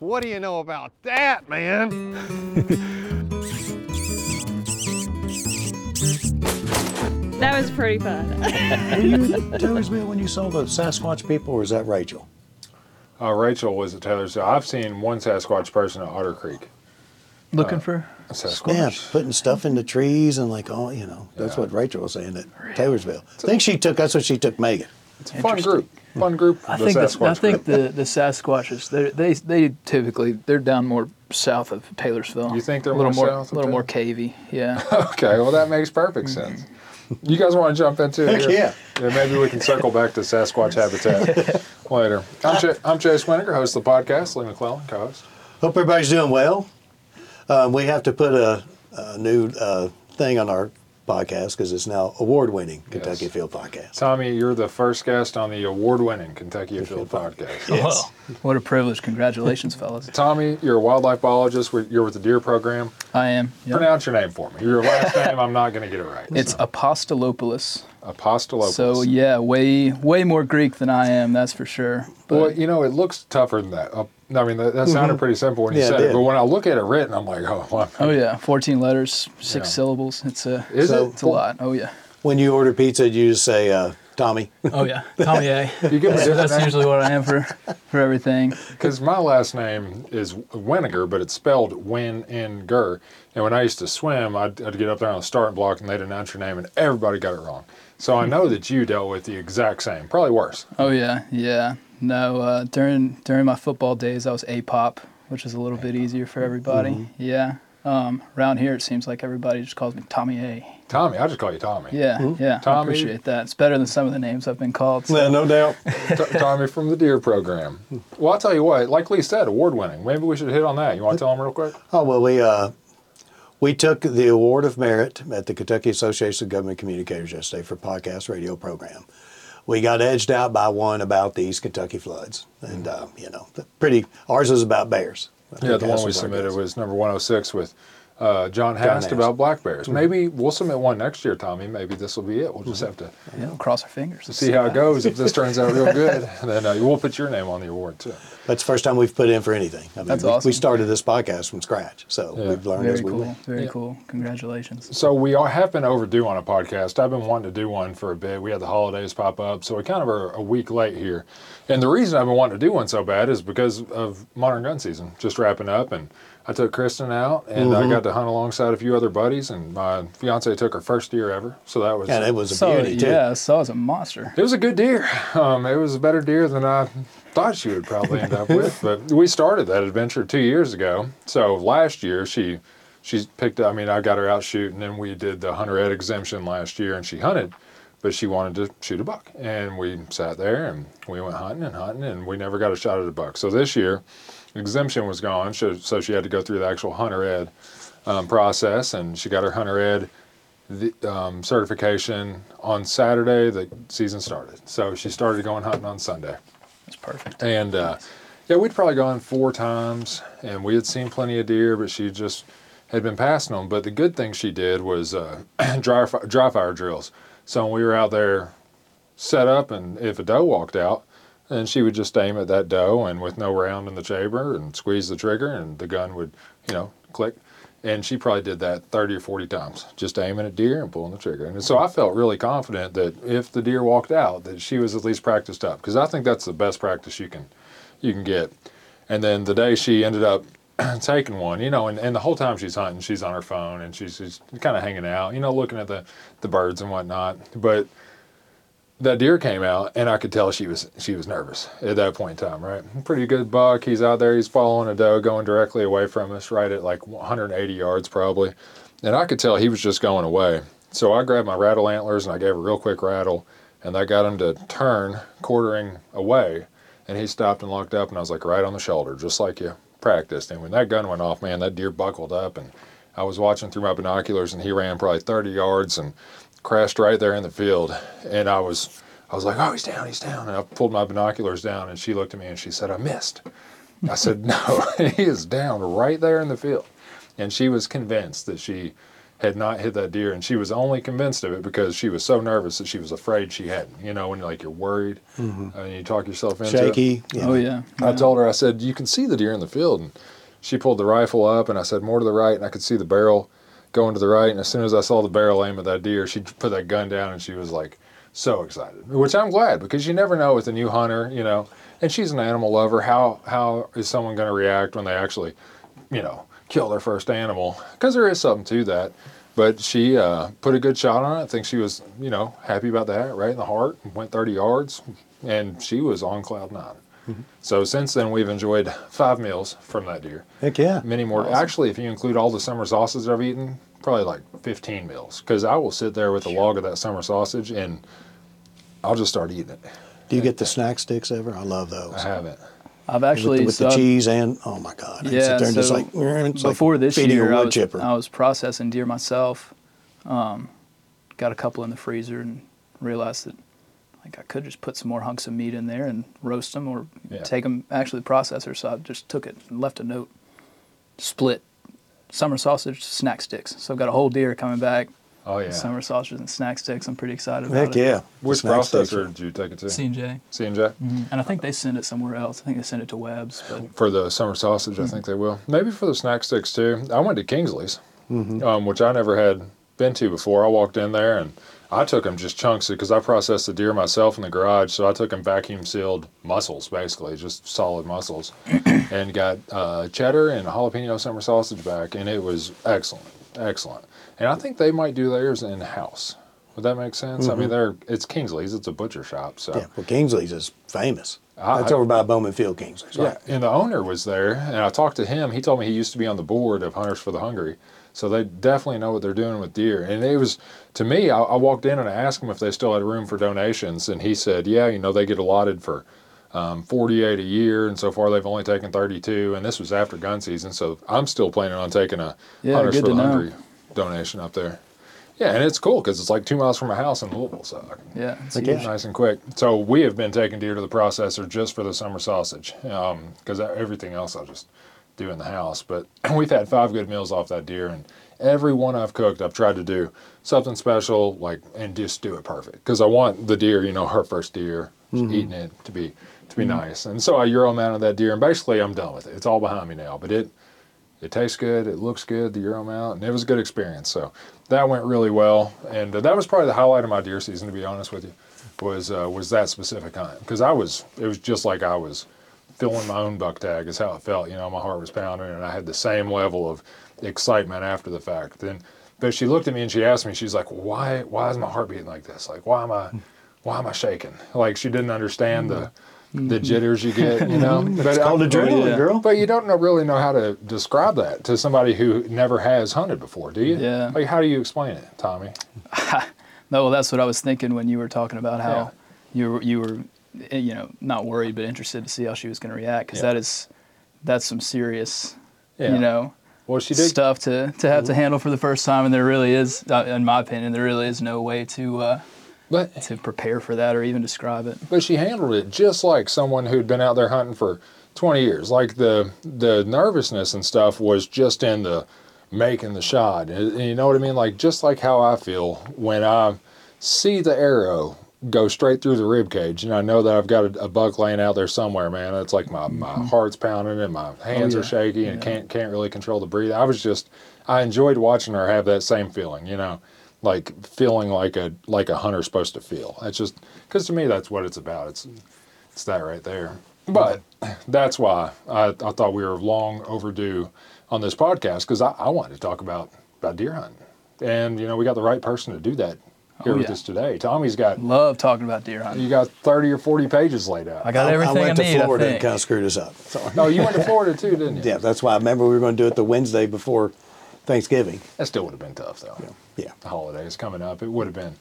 What do you know about that, man? That was pretty fun. Were you at Taylorsville when you saw the Sasquatch people, or is that Rachel? Uh, Rachel was at Taylorsville. I've seen one Sasquatch person at Otter Creek. Looking for A Sasquatch. Yeah, putting stuff in the trees and like, oh, you know, that's Yeah. what Rachel was saying at Taylorsville. I think she took, that's what she took Megan. It's a fun group. Fun group. I think the, Sasquatch I think the the Sasquatches they they they typically they're down more south of Taylorsville. You think they're a little more more of a little more Taylor- cavey? Yeah. Okay, well that makes perfect sense. You guys want to jump into it? Heck here? yeah. Maybe we can circle back to Sasquatch habitat later. I'm, Ch- I'm Chase Wininger, host of the podcast. Lee McClellan, co-host. Hope everybody's doing well. Um, we have to put a, a new uh, thing on our podcast because it's now award-winning Kentucky Yes. Afield Podcast. Tommy, you're the first guest on the award-winning Kentucky Afield podcast. Yes. What a privilege! Congratulations, fellas. Tommy, you're a wildlife biologist. You're with the deer program. I am. Yep. Pronounce your name for me. Your last name, I'm not going to get it right. It's Apostolopoulos. Apostolopoulos. So yeah, way way more Greek than I am. That's for sure. But Well, you know, it looks tougher than that. Uh, I mean, that, that sounded pretty simple when you Yeah, it said it, did. but when I look at it written, I'm like, oh, well, oh yeah, 14 letters, six Yeah. syllables. It's a Is So- it? it's a lot. Oh yeah. When you order pizza, you just say, uh, Tommy. Oh yeah. Tommy A. You give That's, that's name? usually what I am for for everything. Because my last name is Wininger, but it's spelled Win and Ger. And when I used to swim, I'd, I'd get up there on the starting block and they'd announce your name, and everybody got it wrong. So I know that you dealt with the exact same, probably worse. Oh yeah, yeah. No, uh, during during my football days, I was a pop, which is a little bit easier for everybody. Mm-hmm. Yeah. Um, around here, it seems like everybody just calls me Tommy A. Tommy, I just call you Tommy. Yeah, yeah. Tommy. I appreciate that. It's better than some of the names I've been called. so- Yeah, no doubt. T- Tommy from the Deer Program. Well, I'll tell you what, like Lee said, award winning. Maybe we should hit on that. You want to tell them real quick? Oh well, we uh, we took the award of merit at the Kentucky Association of Government Communicators yesterday for podcast radio program. We got edged out by one about the East Kentucky floods, and uh, you know, pretty ours was about bears. I Yeah, the one we submitted was number 106 with uh, John Hast Hast. about black bears. Maybe we'll submit one next year, Tommy. Maybe this will be it. We'll just have to Yeah, we'll cross our fingers. see how it goes. If this turns out real good, then uh, we'll put your name on the award too. That's the first time we've put in for anything. I mean, That's we, awesome. we started this podcast from scratch, so Yeah. we've learned Very as we cool. went. Very Yeah. cool. Congratulations. So we are, have been overdue on a podcast. I've been wanting to do one for a bit. We had the holidays pop up, so we kind of are a week late here. And the reason I've been wanting to do one so bad is because of modern gun season just wrapping up, and I took Kristen out, and Mm-hmm. I got to hunt alongside a few other buddies, and my fiance took her first deer ever, so that was And it was a So beauty too. yeah, so was a monster. It was a good deer. Um, it was a better deer than I thought she would probably end up with. But we started that adventure two years ago. So last year she she picked. I mean, I got her out shooting, and then we did the hunter ed exemption last year, and she hunted, but she wanted to shoot a buck, and we sat there and we went hunting and hunting, and we never got a shot at a buck. So this year, exemption was gone, so, so she had to go through the actual hunter ed um, process, and she got her hunter ed the um, certification on Saturday. The season started, so she started going hunting on Sunday. It's perfect. And uh, yeah, we'd probably gone four times, and we had seen plenty of deer, but she just had been passing them. But the good thing she did was uh, dry dry fire drills. So when we were out there set up, and if a doe walked out, then she would just aim at that doe, and with no round in the chamber, and squeeze the trigger, and the gun would, you know, click. And she probably did that 30 or 40 times, just aiming at deer and pulling the trigger. And so I felt really confident that if the deer walked out, that she was at least practiced up, because I think that's the best practice you can you can get. And then the day she ended up taking one, you know, and, and the whole time she's hunting, she's on her phone and she's just kind of hanging out, you know, looking at the, the birds and whatnot. But that deer came out and I could tell she was she was nervous at that point in time, right? Pretty good buck. He's out there, he's following a doe going directly away from us, right at like 180 yards probably. And I could tell he was just going away. So I grabbed my rattle antlers and I gave a real quick rattle and that got him to turn quartering away and he stopped and locked up and I was like right on the shoulder, just like you practiced. And when that gun went off, man, that deer buckled up and I was watching through my binoculars and he ran probably 30 yards and crashed right there in the field. And I was I was like, oh, he's down, he's down. And I pulled my binoculars down and she looked at me and she said, I missed. I said, no, he is down right there in the field. And she was convinced that she had not hit that deer, and she was only convinced of it because she was so nervous that she was afraid she hadn't. You know, when like you're worried mm-hmm. and you talk yourself into it. Shaky. Oh know. yeah. I told her, I said, you can see the deer in the field. And she pulled the rifle up, and I said, more to the right, and I could see the barrel going to the right. And as soon as I saw the barrel aim at that deer, she put that gun down, and she was like so excited, which I'm glad because you never know with a new hunter, you know. And she's an animal lover. How how is someone going to react when they actually, you know, kill their first animal? Because there is something to that. But she uh, put a good shot on it. I think she was, you know, happy about that, right in the heart. Went 30 yards, and she was on cloud 9 So since then, we've enjoyed five meals from that deer. Heck yeah. Many more. Actually, if you include all the summer sausage I've eaten, probably like 15 meals. Because I will sit there with a log of that summer sausage and I'll just start eating it. Do you get the snack sticks ever? I love those. I haven't. I've With, actually the, with so the I've- cheese and oh my god! I Yeah, sit there and just so like it's like before this year, a I was. I was processing deer myself. Um, got a couple in the freezer and realized that like I could just put some more hunks of meat in there and roast them or Yeah. take them actually the processor. So I just took it and left a note. Split summer sausage snack sticks. So I've got a whole deer coming back. Oh yeah. Summer sausages and snack sticks. I'm pretty excited about Heck it. yeah! Which Snack sticks processor did you take it to? C and J, C&J? Mm-hmm. and I think they send it somewhere else. I think they send it to Webb's, but For the summer sausage, I mm-hmm. think they will. Maybe for the snack sticks too. I went to Kingsley's, mm-hmm. um, which I never had been to before. I walked in there and I took them just chunks because I processed the deer myself in the garage. So I took them vacuum sealed muscles, basically, just solid muscles, and got uh, cheddar and jalapeno summer sausage back, and it was excellent, excellent. And I think they might do theirs in house. Would that make sense? I mean, they're it's Kingsley's. It's a butcher shop, so Yeah, well, Kingsley's is famous. I- That's over by Bowman Field, Kingsley's. yeah, Right? and the owner was there, and I talked to him. He told me he used to be on the board of Hunters for the Hungry, so they definitely know what they're doing with deer. And it was, to me, I, I walked in and I asked him if they still had room for donations, and he said, yeah, you know, they get allotted for um, 48 a year, and so far they've only taken 32, and this was after gun season, so I'm still planning on taking a Yeah, Hunters for the. Hungry donation up there. Yeah, and it's cool because it's like two miles from my house in Louisville, so yeah, it's Heck huge. yeah. nice and quick. So we have been taking deer to the processor just for the summer sausage, because everything else I'll just do in the house. But we've had five good meals off that deer, and every one I've cooked, I've tried to do something special, like and just do it perfect, because I want the deer, you know, her first deer, eating it to be to be nice. And so I euro mounted that deer, and basically I'm done with it. It's all behind me now, but it it tastes good, it looks good, the Euro mount, and it was a good experience. So that went really well, and uh, that was probably the highlight of my deer season, to be honest with you, was uh, was that specific hunt because I was it was just like I was filling my own buck tag is how it felt. You know, my heart was pounding, and I had the same level of excitement after the fact. Then, but she looked at me and she asked me, she's like, "Why why is my heart beating like this? Like why am I why am I shaking?" Like she didn't understand the the jitters you get, you know. but It's called I- adrenaline, yeah. girl. but you don't know, really know how to describe that to somebody who never has hunted before, do you? Yeah. Like, how do you explain it, Tommy? No, well, that's what I was thinking when you were talking about how Yeah. you were you were, you know, not worried but interested to see how she was going to react because Yeah. that is, that's some serious, Yeah. you know, Well, she did. stuff to to have to handle for the first time, and there really is, uh, in my opinion, there really is no way to uh, But to prepare for that or even describe it. but she handled it just like someone who'd been out there hunting for 20 years. Like the the nervousness and stuff was just in the making the shot. And you know what I mean? Like just like how I feel when I see the arrow go straight through the rib cage, and I know that I've got a, a buck laying out there somewhere. Man, it's like my, my mm-hmm. heart's pounding and my oh, hands yeah. are shaky and can't can't really control the breathing. I was just I enjoyed watching her have that same feeling. You know like feeling like a like a hunter's supposed to feel. That's just because to me that's what it's about. It's it's that right there. But that's why I, I thought we were long overdue on this podcast because I, I wanted to talk about about deer hunting, and you know we got the right person to do that here Oh, with yeah. us today. Tommy's got Love talking about deer hunting. you got thirty or forty pages laid out. I got everything I I, went need. to Florida and kind of screwed us up. So, no, you went to Florida too, didn't you? yeah, that's why I remember we were going to do it the Wednesday before Thanksgiving. That still would have been tough though. Yeah. The holidays coming up, it would have been.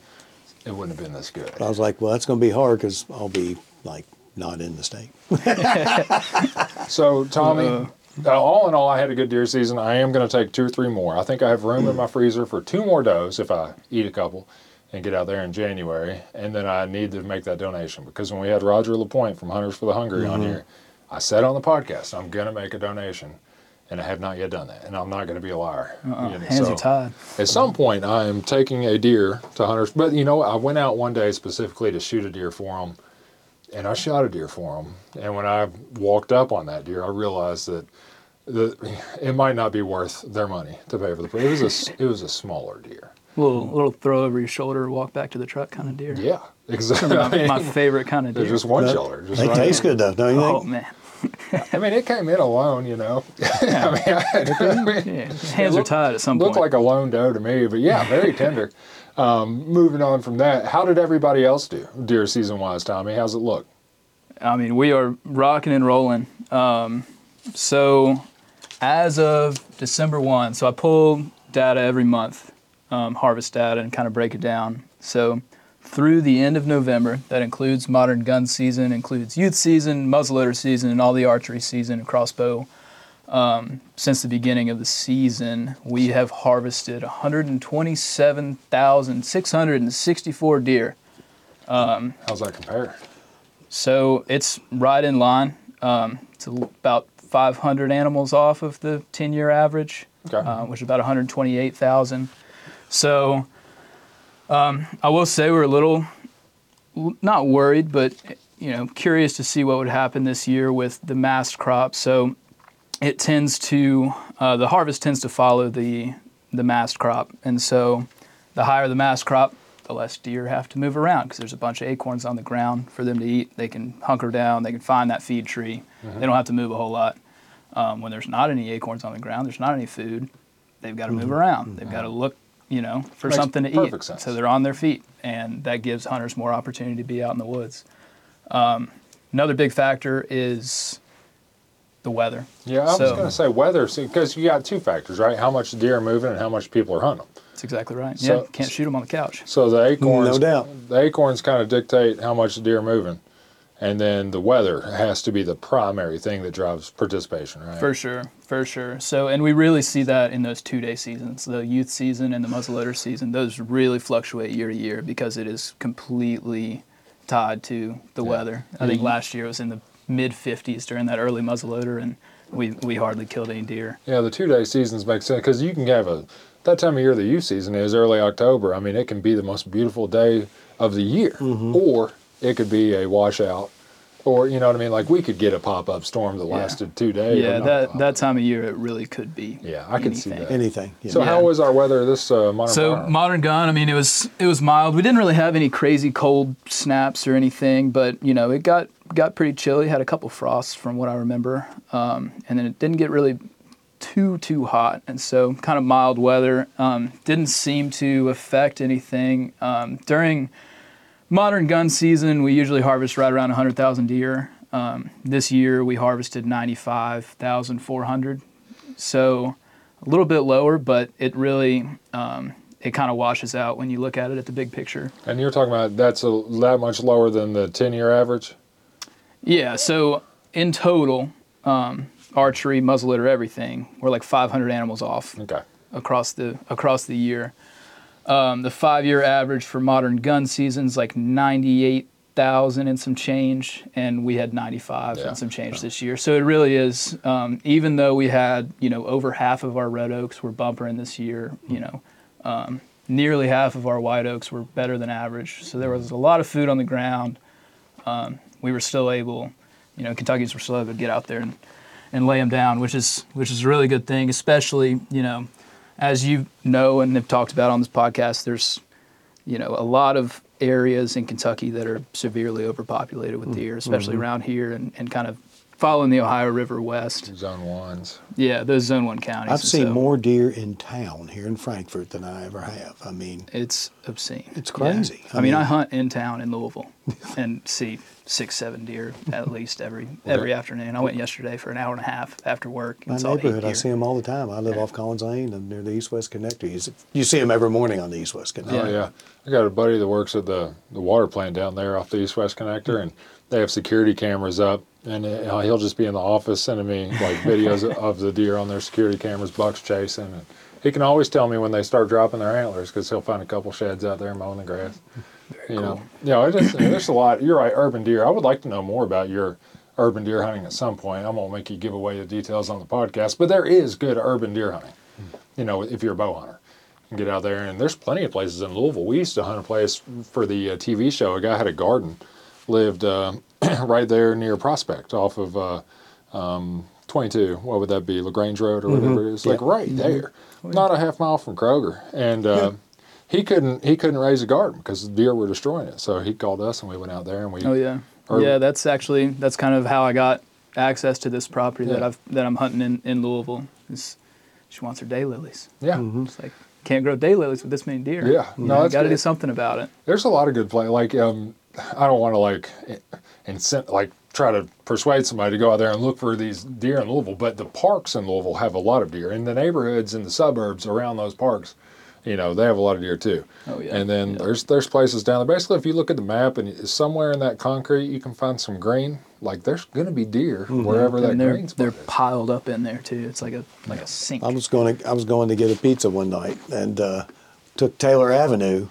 It wouldn't have been this good. I was like, well, that's going to be hard because I'll be like not in the state. So, Tommy, uh, all in all, I had a good deer season. I am going to take two or three more. I think I have room in my freezer for two more does if I eat a couple and get out there in January. And then I need to make that donation because when we had Roger Lapointe from Hunters for the Hungry on mm-hmm. here, I said on the podcast, I'm going to make a donation. and I have not yet done that, and I'm not going to be a liar. Uh-uh. You know, Hands so are tied. At some point, I am taking a deer to hunters, but you know, I went out one day specifically to shoot a deer for them, and I shot a deer for them. And when I walked up on that deer, I realized that the it might not be worth their money to pay for the. It was a it was a smaller deer. Little little throw over your shoulder, walk back to the truck kind of deer. Yeah, exactly. My, my favorite kind of They're deer. just one But shoulder. Just They right taste there. good though, don't you Oh think? man, I mean, it came in alone, you know. Yeah. I mean, I, yeah. Hands are tied at some looked point. Looked like a lone doe to me, but yeah, very tender. Um, moving on from that, how did everybody else do deer season wise, Tommy? How's it look? I mean, we are rocking and rolling. Um, so, as of December 1, so I pull data every month, um, harvest data, and kind of break it down. So, through the end of November, that includes modern gun season, includes youth season, muzzleloader season, and all the archery season and crossbow. Um, since the beginning of the season, we have harvested 127,664 deer. How's that compare? So it's right in line. Um, it's about 500 animals off of the 10-year average, Okay. uh, which is about 128,000. So um, I will say we're a little not worried, but you know curious to see what would happen this year with the mast crop. So it tends to uh, the harvest tends to follow the the mast crop, and so the higher the mast crop, the less deer have to move around because there's a bunch of acorns on the ground for them to eat. They can hunker down, they can find that feed tree. They don't have to move a whole lot. Um, when there's not any acorns on the ground, there's not any food. They've got to move around. They've got to look, you know, for Makes something to eat. perfect sense. So they're on their feet, and that gives hunters more opportunity to be out in the woods. Um, another big factor is the weather. Yeah, I was going to say weather, because you got two factors, right? How much deer are moving and how much people are hunting them. That's exactly right. So- yeah, can't shoot them on the couch. So the acorns, No doubt. the acorns kind of dictate how much the deer are moving, and then the weather has to be the primary thing that drives participation, right? For sure, for sure. So, and we really see that in those two day seasons, the youth season and the muzzleloader season. Those really fluctuate year to year because it is completely tied to the Yeah. weather. I think last year it was in the mid 50s during that early muzzleloader, and we, we hardly killed any deer. Yeah, the two day seasons make sense because you can have a that time of year the youth season is early October. I mean, it can be the most beautiful day of the year, Mm-hmm. or it could be a washout, or you know what I mean. Like we could get a pop up storm that Yeah. lasted two days. yeah, that, pop-up. that time of year it really could be. Yeah, I can see anything. that. Anything. Yeah. So Yeah. how was our weather this uh, modern So firearm? modern gun, I mean, it was it was mild. We didn't really have any crazy cold snaps or anything, but you know, it got got pretty chilly. Had a couple frosts from what I remember, um, and then it didn't get really too too hot, and so kind of mild weather. Um, didn't seem to affect anything um, during modern gun season. We usually harvest right around 100,000 deer. Um, this year we harvested 95,400, so a little bit lower, but it really um, it kind of washes out when you look at it at the big picture. and you're talking about that's a, that much lower than the ten year average. Yeah. So in total, um, archery, muzzleloader, everything, we're like 500 animals off Okay. across the across the year. Um, the five-year average for modern gun seasons like 98,000 and some change, and we had 95 Yeah. and some change this year. So it really is. Um, even though we had you know over half of our red oaks were bumpering this year, you know. Um, nearly half of our white oaks were better than average. So there was a lot of food on the ground. Um, we were still able, you know, Kentuckians were still able to get out there and, and lay them down, which is which is a really good thing. Especially, you know, as you know and have talked about on this podcast, there's, you know, a lot of areas in Kentucky that are severely overpopulated with mm, deer, especially mm-hmm. around here and, and kind of following the Ohio River west. Zone ones. Yeah, those Zone One counties. I've seen so more deer in town here in Frankfort than I ever have. I mean, It's obscene. It's crazy. I, I mean, mean- I hunt in town in Louisville and see six, seven deer at least every every afternoon. I went yesterday for an hour and a half after work. my and saw eight neighborhood, I see them all the time. I live off Collins Lane and near the East West Connector. You, see- you see them every morning on the East West Connector. Oh yeah, I got a buddy that works at the the water plant down there off the East West Connector, and they have security cameras up, and uh, he'll just be in the office sending me like videos of the deer on their security cameras, bucks chasing, and he can always tell me when they start dropping their antlers because he'll find a couple sheds out there mowing the grass. you know, you know, there's a lot. You're right, urban deer. I would like to know more about your urban deer hunting at some point. I won't make you give away the details on the podcast, but there is good urban deer hunting. You know, if you're a bow hunter, you can get out there, and there's plenty of places in Louisville. We used to hunt a place for the uh, TV show. A guy had a garden, lived uh, right there near Prospect, off of uh, um, 22. What would that be, Lagrange Road or whatever it is? Like right there, not a half mile from Kroger, and. Uh, He couldn't. He couldn't raise a garden because the deer were destroying it. So he called us, and we went out there, and we. Oh yeah, Or- yeah. That's actually that's kind of how I got access to this property that I've that I'm hunting in in Louisville. Is she wants her daylilies? Yeah. It's like can't grow daylilies with this many deer. Yeah. you No, know, that's got to do something about it. There's a lot of good play. Like, um, I don't want to like, incent, like try to persuade somebody to go out there and look for these deer in Louisville, but the parks in Louisville have a lot of deer. and the neighborhoods and the suburbs around those parks, you know, they have a lot of deer too. Oh, yeah. And then Yeah. there's there's places down there. Basically, if you look at the map and somewhere in that concrete you can find some green, like there's going to be deer wherever that and they're green they're is. piled up in there too. It's like a like a sink. I was going to I was going to get a pizza one night and uh, took Taylor Avenue,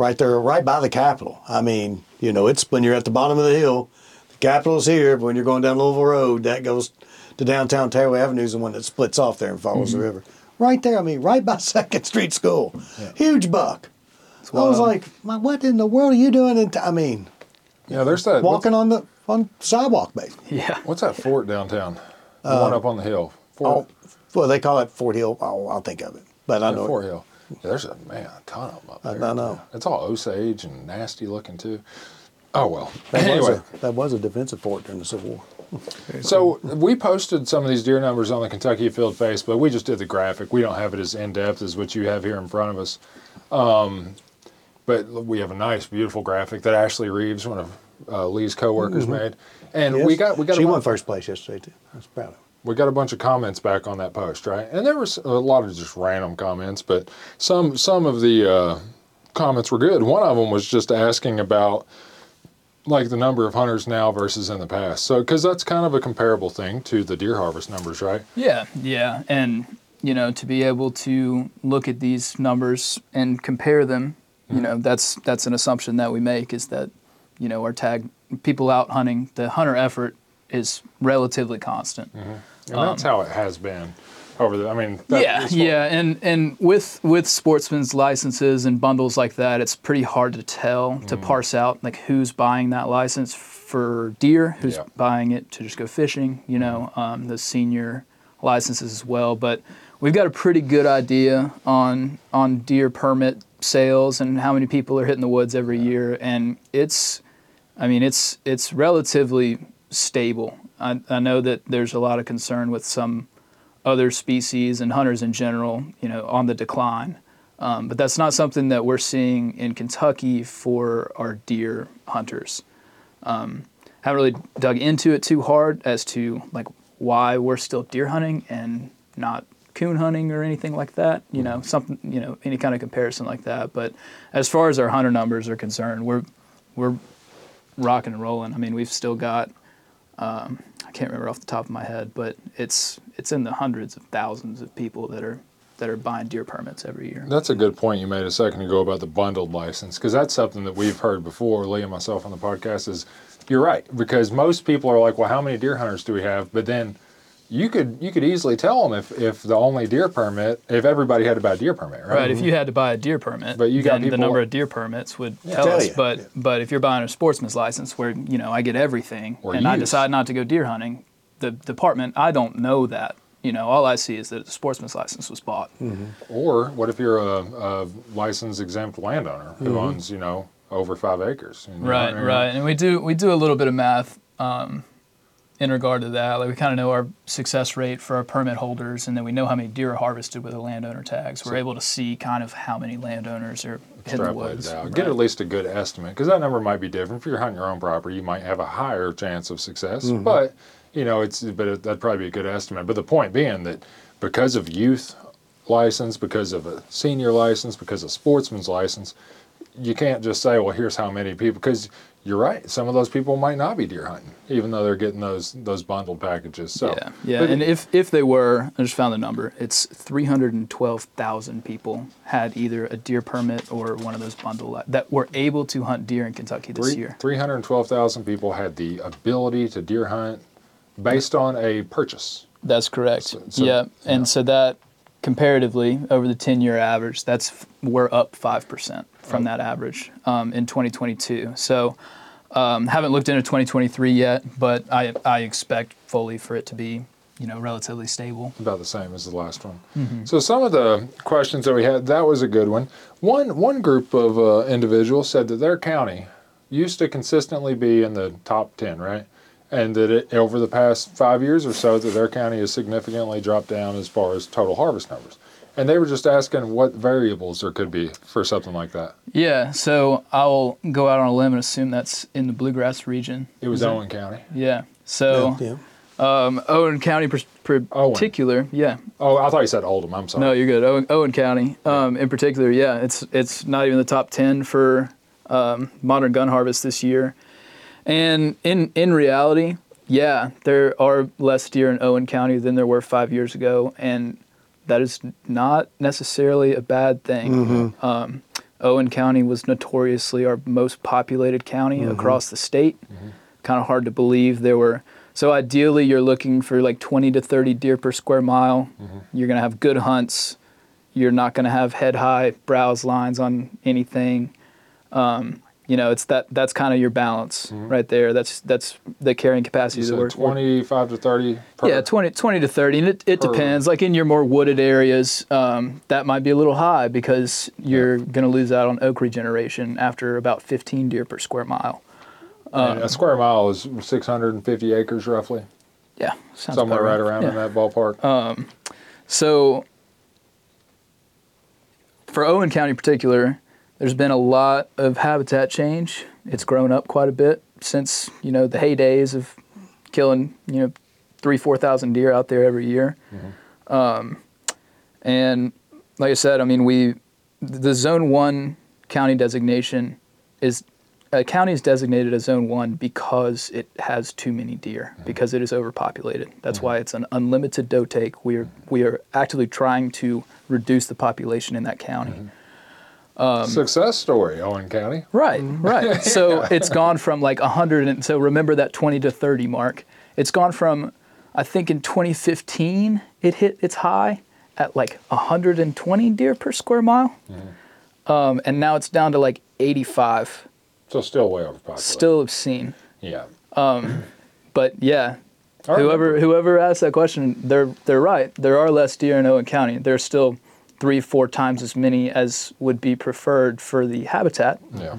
right there, right by the Capitol. I mean, you know, it's when you're at the bottom of the hill. The Capitol's here, but when you're going down Louisville Road, that goes to downtown Taylor Avenue is the one that splits off there and follows the river. Right there, I mean, right by Second Street School. Huge buck. I was like, "My- what in the world are you doing? In t-? I mean, Yeah, there's that. walking on the on sidewalk, basically. yeah. What's that fort downtown? The one up on the hill. Uh, Oh, Fort, well, they call it Fort Hill. Oh, I'll think of it. But I yeah, know. Fort Hill. Yeah, there's a man, a ton of them up I- there. I know. It's all Osage and nasty looking too. Oh well. That, anyway, was a, that was a defensive fort during the Civil War. so we posted some of these deer numbers on the Kentucky Afield Facebook. We just did the graphic. We don't have it as in depth as what you have here in front of us. Um, but we have a nice, beautiful graphic that Ashley Reeves, one of uh, Lee's coworkers, made, and we Mm-hmm. Got we got She a won first place yesterday too. I was proud of her. We got a bunch of comments back on that post, right? And there was a lot of just random comments, but some some of the uh, comments were good. One of them was just asking about like the number of hunters now versus in the past. So because that's kind of a comparable thing to the deer harvest numbers, right? Yeah, yeah, and you know to be able to look at these numbers and compare them, you know that's that's an assumption that we make is that you know our tag people out hunting the hunter effort is relatively constant. And that's how it has been over the. I mean, that, yeah, yeah, and and with with sportsmen's licenses and bundles like that, it's pretty hard to tell to Mm. parse out like who's buying that license for deer, who's Yeah. Mm-hmm. buying it to just go fishing. You know, um, the senior licenses as well. But we've got a pretty good idea on on deer permit sales and how many people are hitting the woods every year, and it's, I mean, it's it's relatively stable. I, I know that there's a lot of concern with some other species and hunters in general, you know, on the decline. Um, but that's not something that we're seeing in Kentucky for our deer hunters. Um, haven't really dug into it too hard as to like why we're still deer hunting and not coon hunting or anything like that. You know, something you know any kind of comparison like that. But as far as our hunter numbers are concerned, we're we're rocking and rolling. I mean, we've still got um, I can't remember off the top of my head, but it's it's in the hundreds of thousands of people that are that are buying deer permits every year. That's a good point you made a second ago about the bundled license because that's something that we've heard before, Lee and myself on the podcast. Is you're right because most people are like, well, how many deer hunters do we have? But then you could you could easily tell them if, if the only deer permit if everybody had to buy a deer permit, right? Right. If you mm-hmm. had to buy a deer permit, But you got then the number of deer permits would tell Tell us. you. But Yeah. but if you're buying a sportsman's license, where you know I get everything, Or and I decide not to go deer hunting, the department I don't know that. You know, all I see is that the sportsman's license was bought. Mm-hmm. Or what if you're a, a license exempt landowner who mm-hmm. owns you know over five acres? you're Right, right, and we do we do a little bit of math um, in regard to that. Like we kind of know our success rate for our permit holders, and then we know how many deer are harvested with a landowner tags. We're able to see kind of how many landowners are hitting the woods. it out. Right. Get at least a good estimate because that number might be different. If you're hunting your own property, you might have a higher chance of success. Mm-hmm. But you know, it's but it, that'd probably be a good estimate. But the point being that because of youth license, because of a senior license, because of sportsman's license, you can't just say, well, here's how many people because. You're right. Some of those people might not be deer hunting, even though they're getting those those bundled packages. So, yeah, yeah, but and if if they were, I just found the number. It's three hundred and twelve thousand people had either a deer permit or one of those bundle that were able to hunt deer in Kentucky this Three, year. 312,000 people had the ability to deer hunt based on a purchase. That's correct. So- so- yeah, and yeah. so that comparatively over the 10-year average, that's we're up five percent from that average um, in 2022. So um, haven't looked into 2023 yet, but I I expect fully for it to be you know relatively stable. about the same as the last one. Mm-hmm. So some of the questions that we had, that was a good one. One one group of uh, individuals said that their county used to consistently be in the top ten, right? And that it, over the past five years or so, that their county has significantly dropped down as far as total harvest numbers. And they were just asking what variables there could be for something like that. Yeah, so I'll go out on a limb and assume that's in the bluegrass region. It was Is Owen County. Yeah. So Yeah. um, Owen County per- per- Owen. particular, yeah. Oh, I thought you said Oldham. I'm sorry. No, you're good. Owen, Owen County, um, in particular, yeah, it's it's not even the top ten for um, modern gun harvest this year. And in in reality, yeah, there are less deer in Owen County than there were five years ago, and that is not necessarily a bad thing. Um, Owen County was notoriously our most populated county across the state. Kind of hard to believe there were. So ideally, you're looking for like 20 to 30 deer per square mile. You're gonna have good hunts. You're not gonna have head high browse lines on anything. Um, you know, it's that that's kind of your balance mm-hmm. right there. That's that's the carrying capacity You that said we're, we're 25 to 30 per. yeah, 20, 20 to 30. And it, it depends. Like in your more wooded areas, um, that might be a little high because you're going to lose out on oak regeneration after about 15 deer per square mile. And a um, square mile is 650 acres roughly. Yeah, sounds somewhere right around in that ballpark. Um, so for Owen County in particular, there's been a lot of habitat change. It's grown up quite a bit since, you know, the heydays of killing, you know, three, 4,000 deer out there every year. Mm-hmm. Um, and like I said, I mean, we, the zone one county designation is, a county is designated as zone one because it has too many deer, mm-hmm. because it is overpopulated. That's mm-hmm. why it's an unlimited doe take. We are, we are actively trying to reduce the population in that county. Um, Success story, Owen County. Right, right. So it's gone from like 100, and so remember that 20 to 30 mark. It's gone from, I think in 2015, it hit its high at like 120 deer per square mile. Um, and now it's down to like 85. So still way overpopulated. Still obscene. Yeah. But yeah, whoever whoever asked that question, they're they're right. There are less deer in Owen County. There's still three, four times as many as would be preferred for the habitat. Yeah.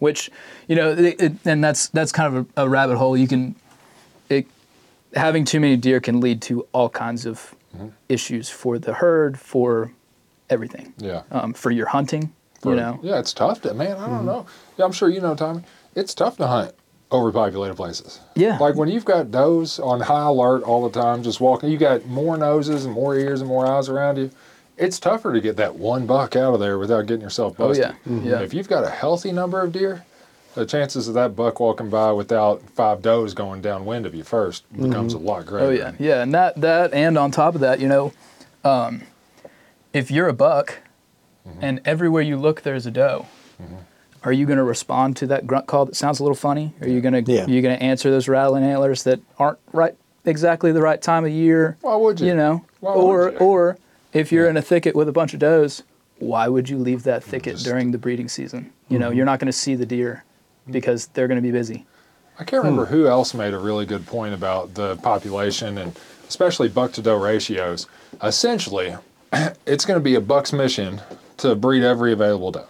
which you know it, it, and that's that's kind of a, a rabbit hole you can it, having too many deer can lead to all kinds of Mm-hmm. issues for the herd for everything Yeah. um, for your hunting For- you know Yeah, it's tough to man. I Mm-hmm. don't know. Yeah, I'm sure you know, Tommy. It's tough to hunt overpopulated places. Yeah. Like when you've got does on high alert all the time, just walking. You got more noses and more ears and more eyes around you. It's tougher to get that one buck out of there without getting yourself Oh, busted. yeah. Mhm. Yeah. If you've got a healthy number of deer, the chances of that buck walking by without five does going downwind of you 1st becomes a lot greater. oh yeah yeah and that that and on top of that you know um, if you're a buck Mm-hmm. and everywhere you look there's a doe are you going to respond to that grunt call that sounds a little funny are you going to Yeah. you going to answer those rattling antlers that aren't right exactly the right time of year Why would you? you know Why or would you? or if you're in a thicket with a bunch of does why would you leave that thicket Just- during the breeding season you Mm-hmm. know you're not going to see the deer because they're going to be busy I can't remember who else made a really good point about the population and especially buck to doe ratios. Essentially, it's going to be a buck's mission to breed every available doe,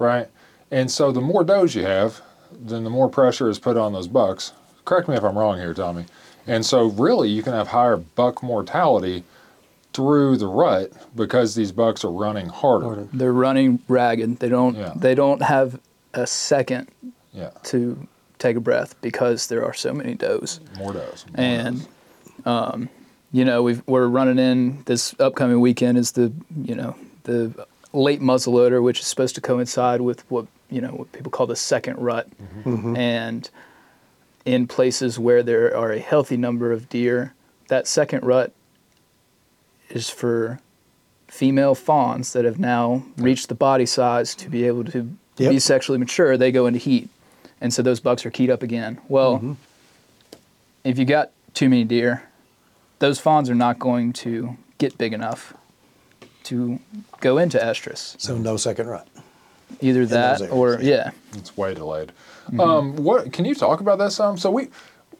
right? And so the more does you have, then the more pressure is put on those bucks. Correct me if I'm wrong here, Tommy. And so really you can have higher buck mortality through the rut because these bucks are running harder. they're running ragged they don't Yeah. they don't have a second Yeah, to take a breath because there are so many does more does. more and does. um, you know we've, we're running in this upcoming weekend is the you know the late muzzleloader which is supposed to coincide with what you know what people call the second rut Mm-hmm. and in places where there are a healthy number of deer that second rut is for female fawns that have now reached the body size to be able to Yep. be sexually mature they go into heat and so those bucks are keyed up again well if you got too many deer, those fawns are not going to get big enough to go into estrus. So no second rut. Either those that or yeah. It's way delayed. Mm-hmm. Um, what can you talk about that some? So we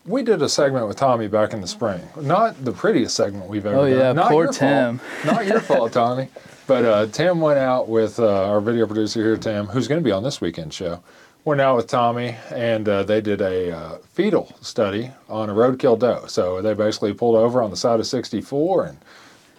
we did a segment with Tommy back in the spring. Not the prettiest segment we've ever Oh, done. yeah, Not poor Tim. Fault. Not your fault, Tommy. But uh, Tim went out with uh, our video producer here, Tim, who's going to be on this weekend show. Went out with Tommy, and uh, they did a uh, fetal study on a roadkill doe. So they basically pulled over on the side of 64 and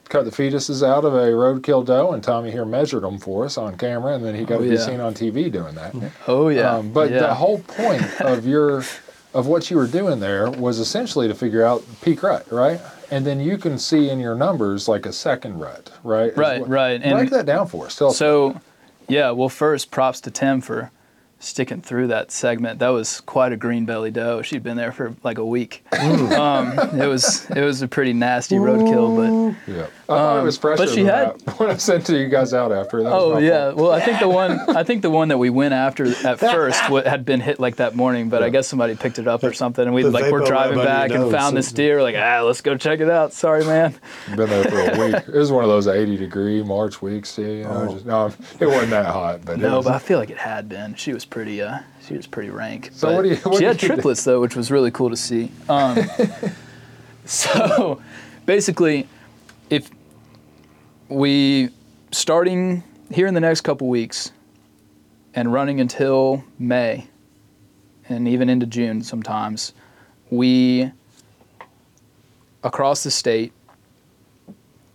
cut the fetuses out of a roadkill doe, and Tommy here measured them for us on camera, and then he got Oh, to be seen on TV doing that. Oh yeah. Um, but yeah. the whole point of your of what you were doing there was essentially to figure out peak rut, right? And then you can see in your numbers like a second rut, right? Right, what- right. Break And that down for us. Tell us. So, yeah, well, first, props to Tim for sticking through that segment. That was quite a green belly doe. She'd been there for like a week. um, it was it was a pretty nasty roadkill, but yeah, I thought it was fresher Um, but she than had- that when I sent to you guys out after. That but was oh yeah. fault. Well, I think the one I think the one that we went after at first wa- had been hit like that morning, but I guess somebody picked it up or something, and we The like vapor we're driving back and found this deer. Like ah, let's go check it out. Sorry, man. Been there for a week. It was one of those 80 degree March weeks. Yeah, you know, Oh. just, no, it wasn't that hot, but it No, was, but I feel like it had been. She was pretty. Uh, she was pretty rank. So But what do you- what she do had you do? triplets though, which was really cool to see. Um, so basically, if we starting here in the next couple weeks and running until May and even into June sometimes, we across the state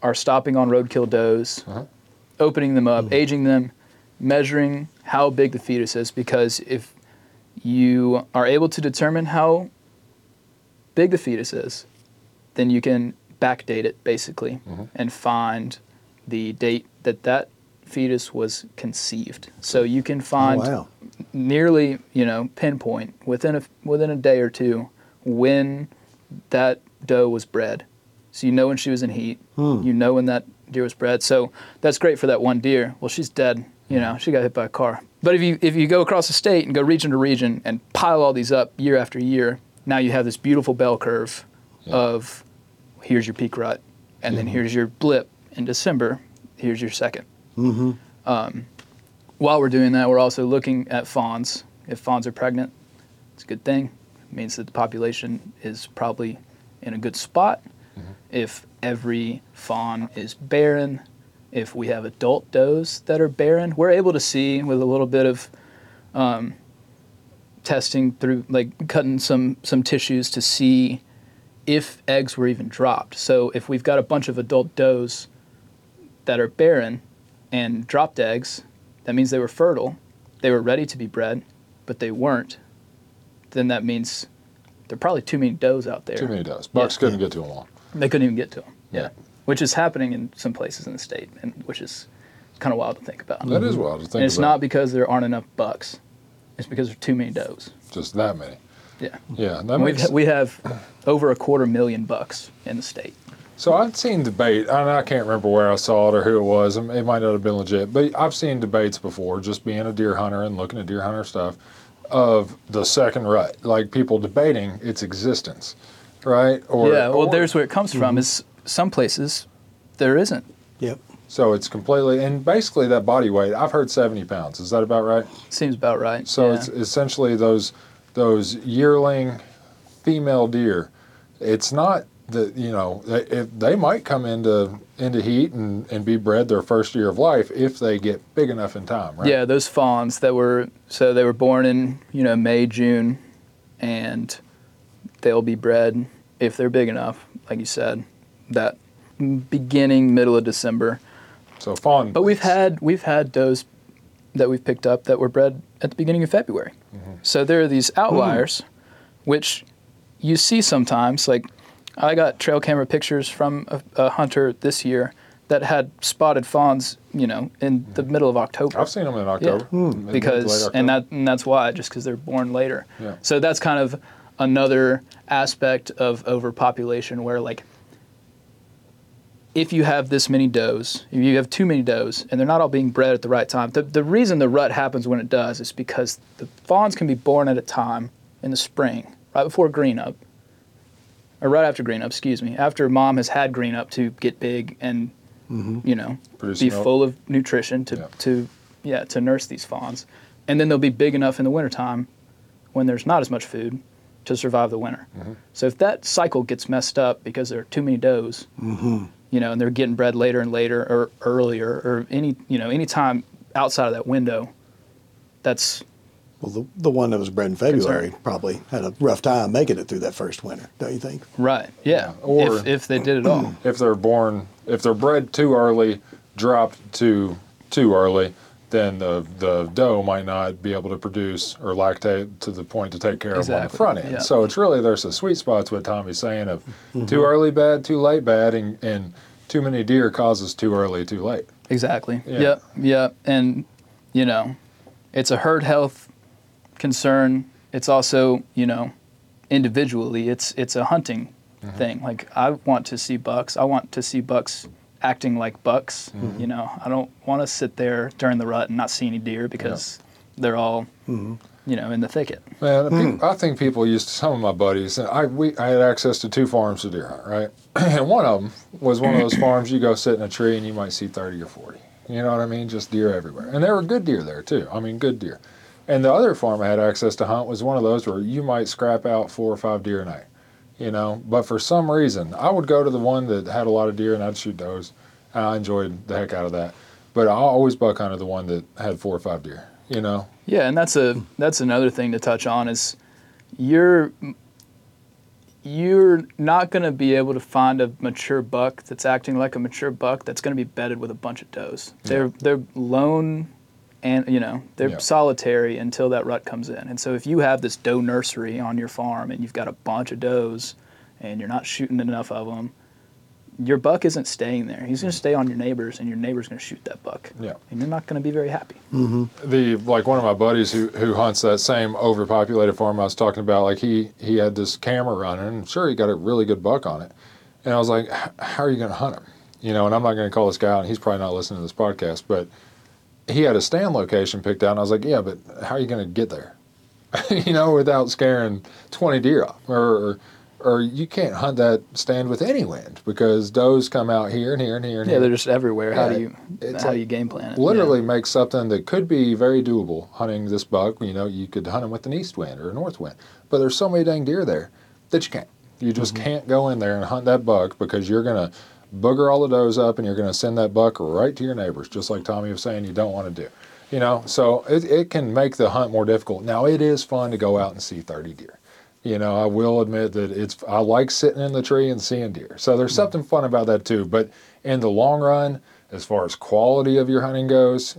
are stopping on roadkill does, Uh-huh. opening them up, aging them, measuring how big the fetus is because if you are able to determine how big the fetus is, then you can backdate it basically Mhm. and find the date that that fetus was conceived. So you can Oh, find wow. nearly, you know, pinpoint within a within a day or two when that doe was bred. So you know when she was in heat. Hmm. You know when that deer was bred. So that's great for that one deer. Well, she's dead. You know, she got hit by a car. But if you if you go across the state and go region to region and pile all these up year after year, now you have this beautiful bell curve Yeah. of here's your peak rut, and then mm-hmm. here's your blip in December. Here's your second mm-hmm. um, while we're doing that, we're also looking at fawns. If fawns are pregnant, it's a good thing. It means that the population is probably in a good spot. Mm-hmm. If every fawn is barren, if we have adult does that are barren, we're able to see with a little bit of um, testing through, like cutting some some tissues to see if eggs were even dropped. So if we've got a bunch of adult does that are barren and dropped eggs, that means they were fertile. They were ready to be bred, but they weren't. Then that means there are probably too many does out there. too many does. Bucks couldn't get to them all. They couldn't even get to them. Yeah. Which is happening in some places in the state, and which is kind of wild to think about. That is wild to think and it's about. not because there aren't enough bucks. It's because there are too many does. just that many. Yeah. Yeah, that makes we have over a quarter million bucks in the state. So I've seen debate, and I can't remember where I saw it or who it was. It might not have been legit, but I've seen debates before, just being a deer hunter and looking at deer hunter stuff, of the second rut, like people debating its existence, right? Or yeah, well, or- there's where it comes from. Mm-hmm. Is some places there isn't. Yep. so it's completely and basically that body weight. I've heard seventy pounds. Is that about right? Seems about right. So yeah. it's essentially those those yearling female deer. It's not that you know they, if they might come into into heat and, and be bred their first year of life if they get big enough in time, right? Yeah, those fawns that were so they were born in you know May June, and they'll be bred if they're big enough, like you said, that beginning middle of December. So fawn. But we've had we've had does that we've picked up that were bred at the beginning of February. Mm-hmm. So there are these outliers, hmm. which you see sometimes. Like I got trail camera pictures from a, a hunter this year that had spotted fawns, you know, in the mm-hmm. middle of October I've seen them in October. Hmm. mid to because late and that and that's why just because they're born later. Yeah. So that's kind of another aspect of overpopulation where like if you have this many does, if you have too many does, and they're not all being bred at the right time, the, the reason the rut happens when it does is because the fawns can be born at a time in the spring, right before green up, or right after green up, excuse me, after mom has had green up to get big and you know Produce be milk. full of nutrition to Yeah. to yeah to nurse these fawns, and then they'll be big enough in the wintertime when there's not as much food to survive the winter. Mm-hmm. So if that cycle gets messed up because there are too many does, you know, and they're getting bred later and later or earlier or any you know any time outside of that window, that's Well, the, the one that was bred in February probably had a rough time making it through that first winter, don't you think? right. Yeah. Or- if, if they did it all. if they're born if they're bred too early dropped too too early then the the doe might not be able to produce or lactate to the point to take care of on the front end yeah. so it's really there's a sweet spot spot's what tommy's saying of too early bad too late bad and, and too many deer causes too early too late Exactly. Yeah. Yep. Yep. And you know, it's a herd health concern. It's also you know, individually, it's it's a hunting Mm-hmm. thing. Like I want to see bucks. I want to see bucks acting like bucks. Mm-hmm. You know, I don't want to sit there during the rut and not see any deer because they're all Mm-hmm. you know in the thicket. Man, peop I think people used to, some of my buddies. I we I had access to two farms to deer hunt, right? and one of them was one of those farms you go sit in a tree and you might see thirty or forty. You know what I mean? Just deer everywhere, and there were good deer there too. I mean, good deer. And the other farm I had access to hunt was one of those where you might scrap out four or five deer a night. You know, but for some reason, I would go to the one that had a lot of deer and I'd shoot those. I enjoyed the heck out of that. But I always buck hunted the one that had four or five deer. You know, Yeah, and that's a that's another thing to touch on is you're you're not going to be able to find a mature buck that's acting like a mature buck that's going to be bedded with a bunch of does. They're they're lone and you know, they're Yeah. solitary until that rut comes in. And so if you have this doe nursery on your farm and you've got a bunch of does and you're not shooting enough of them, your buck isn't staying there. He's going to stay on your neighbors and your neighbor's going to shoot that buck. Yeah. And you're not going to be very happy. Mm-hmm. the like one of my buddies who who hunts that same overpopulated farm I was talking about, like he he had this camera running, and sure he got a really good buck on it, and I was like, how are you going to hunt him? You know, and I'm not going to call this guy out, and he's probably not listening to this podcast, but he had a stand location picked out, and I was like, yeah, but how are you going to get there? you know, without scaring 20 deer off, or, or or you can't hunt that stand with any wind because does come out here and here and here and Yeah, here they're just everywhere. How Yeah, do you it's how like do you game plan it? literally make something that could be very doable hunting this buck. You know, you could hunt him with an east wind or a north wind, but there's so many dang deer there that you can't. You just mm-hmm. can't go in there and hunt that buck because you're gonna booger all the does up and you're gonna send that buck right to your neighbors, just like Tommy was saying you don't want to do. You know, so it, it can make the hunt more difficult. Now it is fun to go out and see 30 deer. You know, I will admit that it's I like sitting in the tree and seeing deer. So there's mm-hmm. something fun about that too. But in the long run, as far as quality of your hunting goes,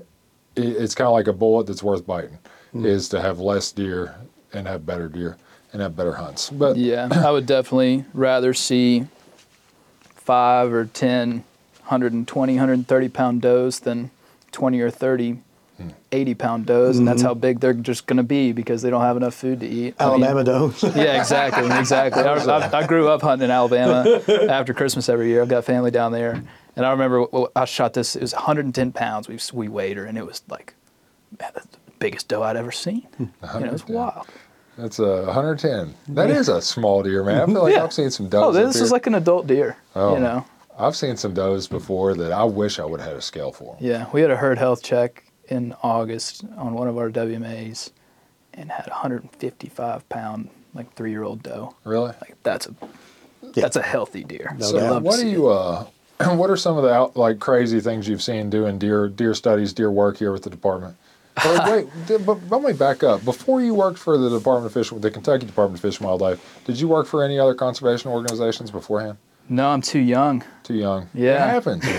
it, it's kind of like a bullet that's worth biting. Mm-hmm. Is to have less deer and have better deer and have better hunts. But Yeah, I would definitely rather see five or 10, 120, 130 pound does than 20 or 30, Hmm. 80 pound does. And that's how big they're just going to be because they don't have enough food to eat. I mean, Alabama does. yeah, exactly, exactly. I, I, I grew up hunting in Alabama after Christmas every year. I've got family down there, and I remember I shot this. It was 110 pounds. We we weighed her, and it was like man, the biggest doe I'd ever seen. You know, it's 110. wild. That's a 110. That is a small deer, man. I feel like Yeah. I've seen some does. Oh, up this here. is like an adult deer. Oh. You know. I've seen some does before that I wish I would have had a scale for. 'em. Yeah, we had a herd health check in August on one of our WMAs, and had 155 pound like three year old doe. Really? Like that's a that's a healthy deer. No So I'd to what see do it. you uh what are some of the out, like crazy things you've seen doing deer deer studies deer work here with the department Or wait but let me back up before you worked for the department of fish the kentucky department of fish and wildlife did you work for any other conservation organizations beforehand No, I'm too young. too young Yeah. it happens you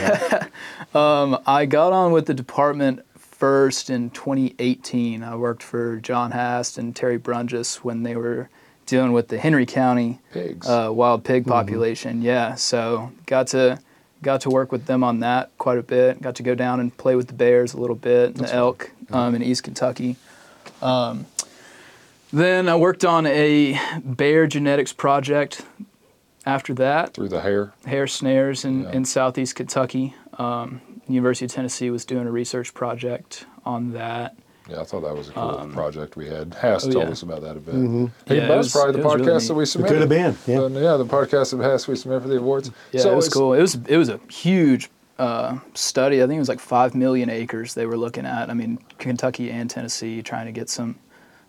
know? I got on with the department first in 2018. I worked for John Hast and Terry Brungis when they were dealing with the Henry County pigs uh, wild pig population. Yeah, so got to got to work with them on that quite a bit. Got to go down and play with the bears a little bit, and the elk um, in East Kentucky. Um, then I worked on a bear genetics project. After that, through the hair hair snares in, Yeah. in southeast Kentucky. Um, University of Tennessee was doing a research project on that, Yeah, I thought that was a cool project we had. Hast oh, told yeah. us about that a bit. Mm-hmm. Hey, Yeah, it that's was- probably the it was really podcast that neat. we It submitted. could have been, yeah. Uh, yeah, the podcast of Hast we submitted for the awards. Yeah, so it was cool. It was it was a huge uh, study. I think it was like five million acres they were looking at. I mean, Kentucky and Tennessee trying to get some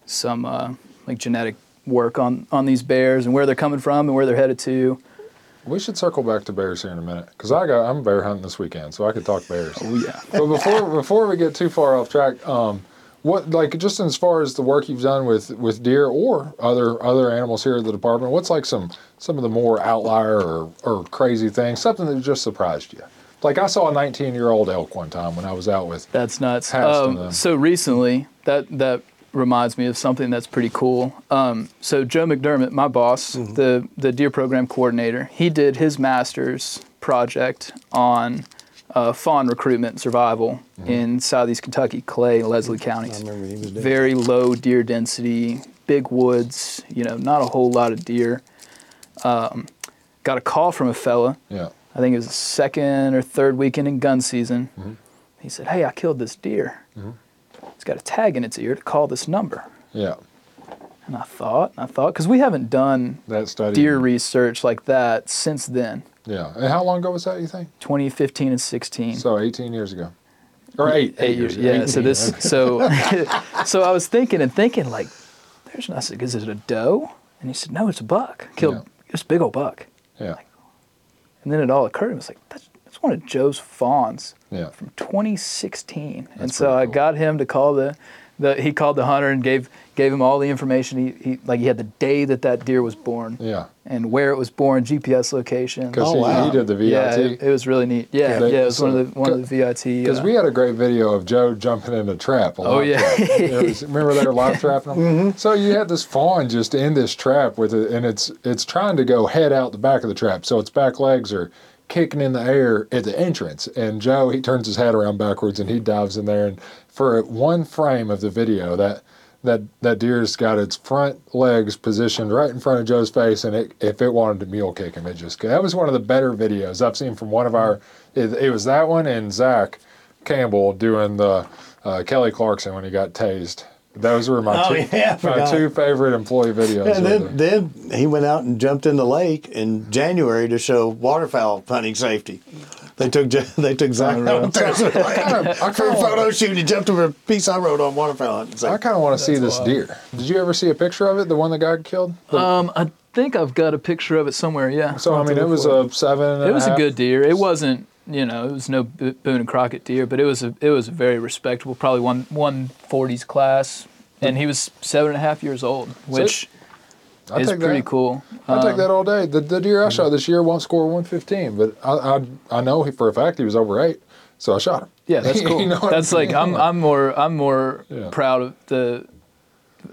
some uh, like genetic work on on these bears and where they're coming from and where they're headed to. We should circle back to bears here in a minute because I got I'm bear hunting this weekend, so I could talk bears. Oh yeah. but before before we get too far off track, um, what like just as far as the work you've done with with deer or other other animals here at the department, what's like some some of the more outlier or, or crazy things, something that just surprised you? Like I saw a 19 year old elk one time when I was out with. That's nuts. Um, so recently, that that reminds me of something that's pretty cool. Um, so Joe McDermott, my boss, the the deer program coordinator, he did his master's project on uh, fawn recruitment and survival in southeast Kentucky, Clay, and Leslie counties. He was Very low deer density, big woods. You know, not a whole lot of deer. Um, got a call from a fella Yeah. I think it was the second or third weekend in gun season. Mm-hmm. He said, "Hey, I killed this deer. It's got a tag in its ear to call this number." Yeah. And I thought, and I thought, because we haven't done That study. deer research like that since then, Yeah. And how long ago was that? You think? 2015 and 16. So 18 years ago. Or eight. eight years. Yeah. So this. okay. So, so I was thinking and thinking like, there's nothing. Is it a doe? And he said, no, it's a buck. Killed Yeah. this big old buck. Yeah. And then it all occurred. to me, it's like that's, that's one of Joe's fawns. Yeah. from 2016. and so pretty I cool. got him to call the, the he called the hunter and gave gave him all the information. He, he like he had the day that that deer was born Yeah. and where it was born, GPS location. Because Oh, he, wow. he did the VIT. yeah, it, it was really neat. Yeah, They- yeah, it was one of the one of the VIT. Because uh, we had a great video of Joe jumping in a trap. a Oh, yeah. trap. It was- remember they were live trapping them. So you had this fawn just in this trap with it, and it's it's trying to go head out the back of the trap. So its back legs are kicking in the air at the entrance, and Joe he turns his head around backwards and he dives in there, and for one frame of the video that. That, that deer's got its front legs positioned right in front of Joe's face, and it, if it wanted to mule kick him, it just could. That was one of the better videos I've seen from one of our. It, it was that one and Zach Campbell doing the uh, Kelly Clarkson when he got tased. Those were my, Oh, two, yeah, my two favorite employee videos. And then, then he went out and jumped in the lake in January to show waterfowl hunting safety. They took they took Zach out on Thursday kinda- I for a photo shoot. He jumped over a piece I wrote on waterfowl hunting. I kind of want to see this deer. Did you ever see a picture of it? The one that got killed? The- um, I think I've got a picture of it somewhere. Yeah. so I I'll have to mean, it was for a seven. and It was a half. good deer. It wasn't, you know, it was no Boone and Crockett deer, but it was a it was a very respectable, probably one one forties class, and he was seven and a half years old, which I is take pretty that. cool. I take Um, that all day. The, the deer I shot this year won't score 115, but I, I I know for a fact he was over eight, so I shot him. Yeah, that's You cool. know that's I like? I'm I'm more I'm more Yeah. proud of the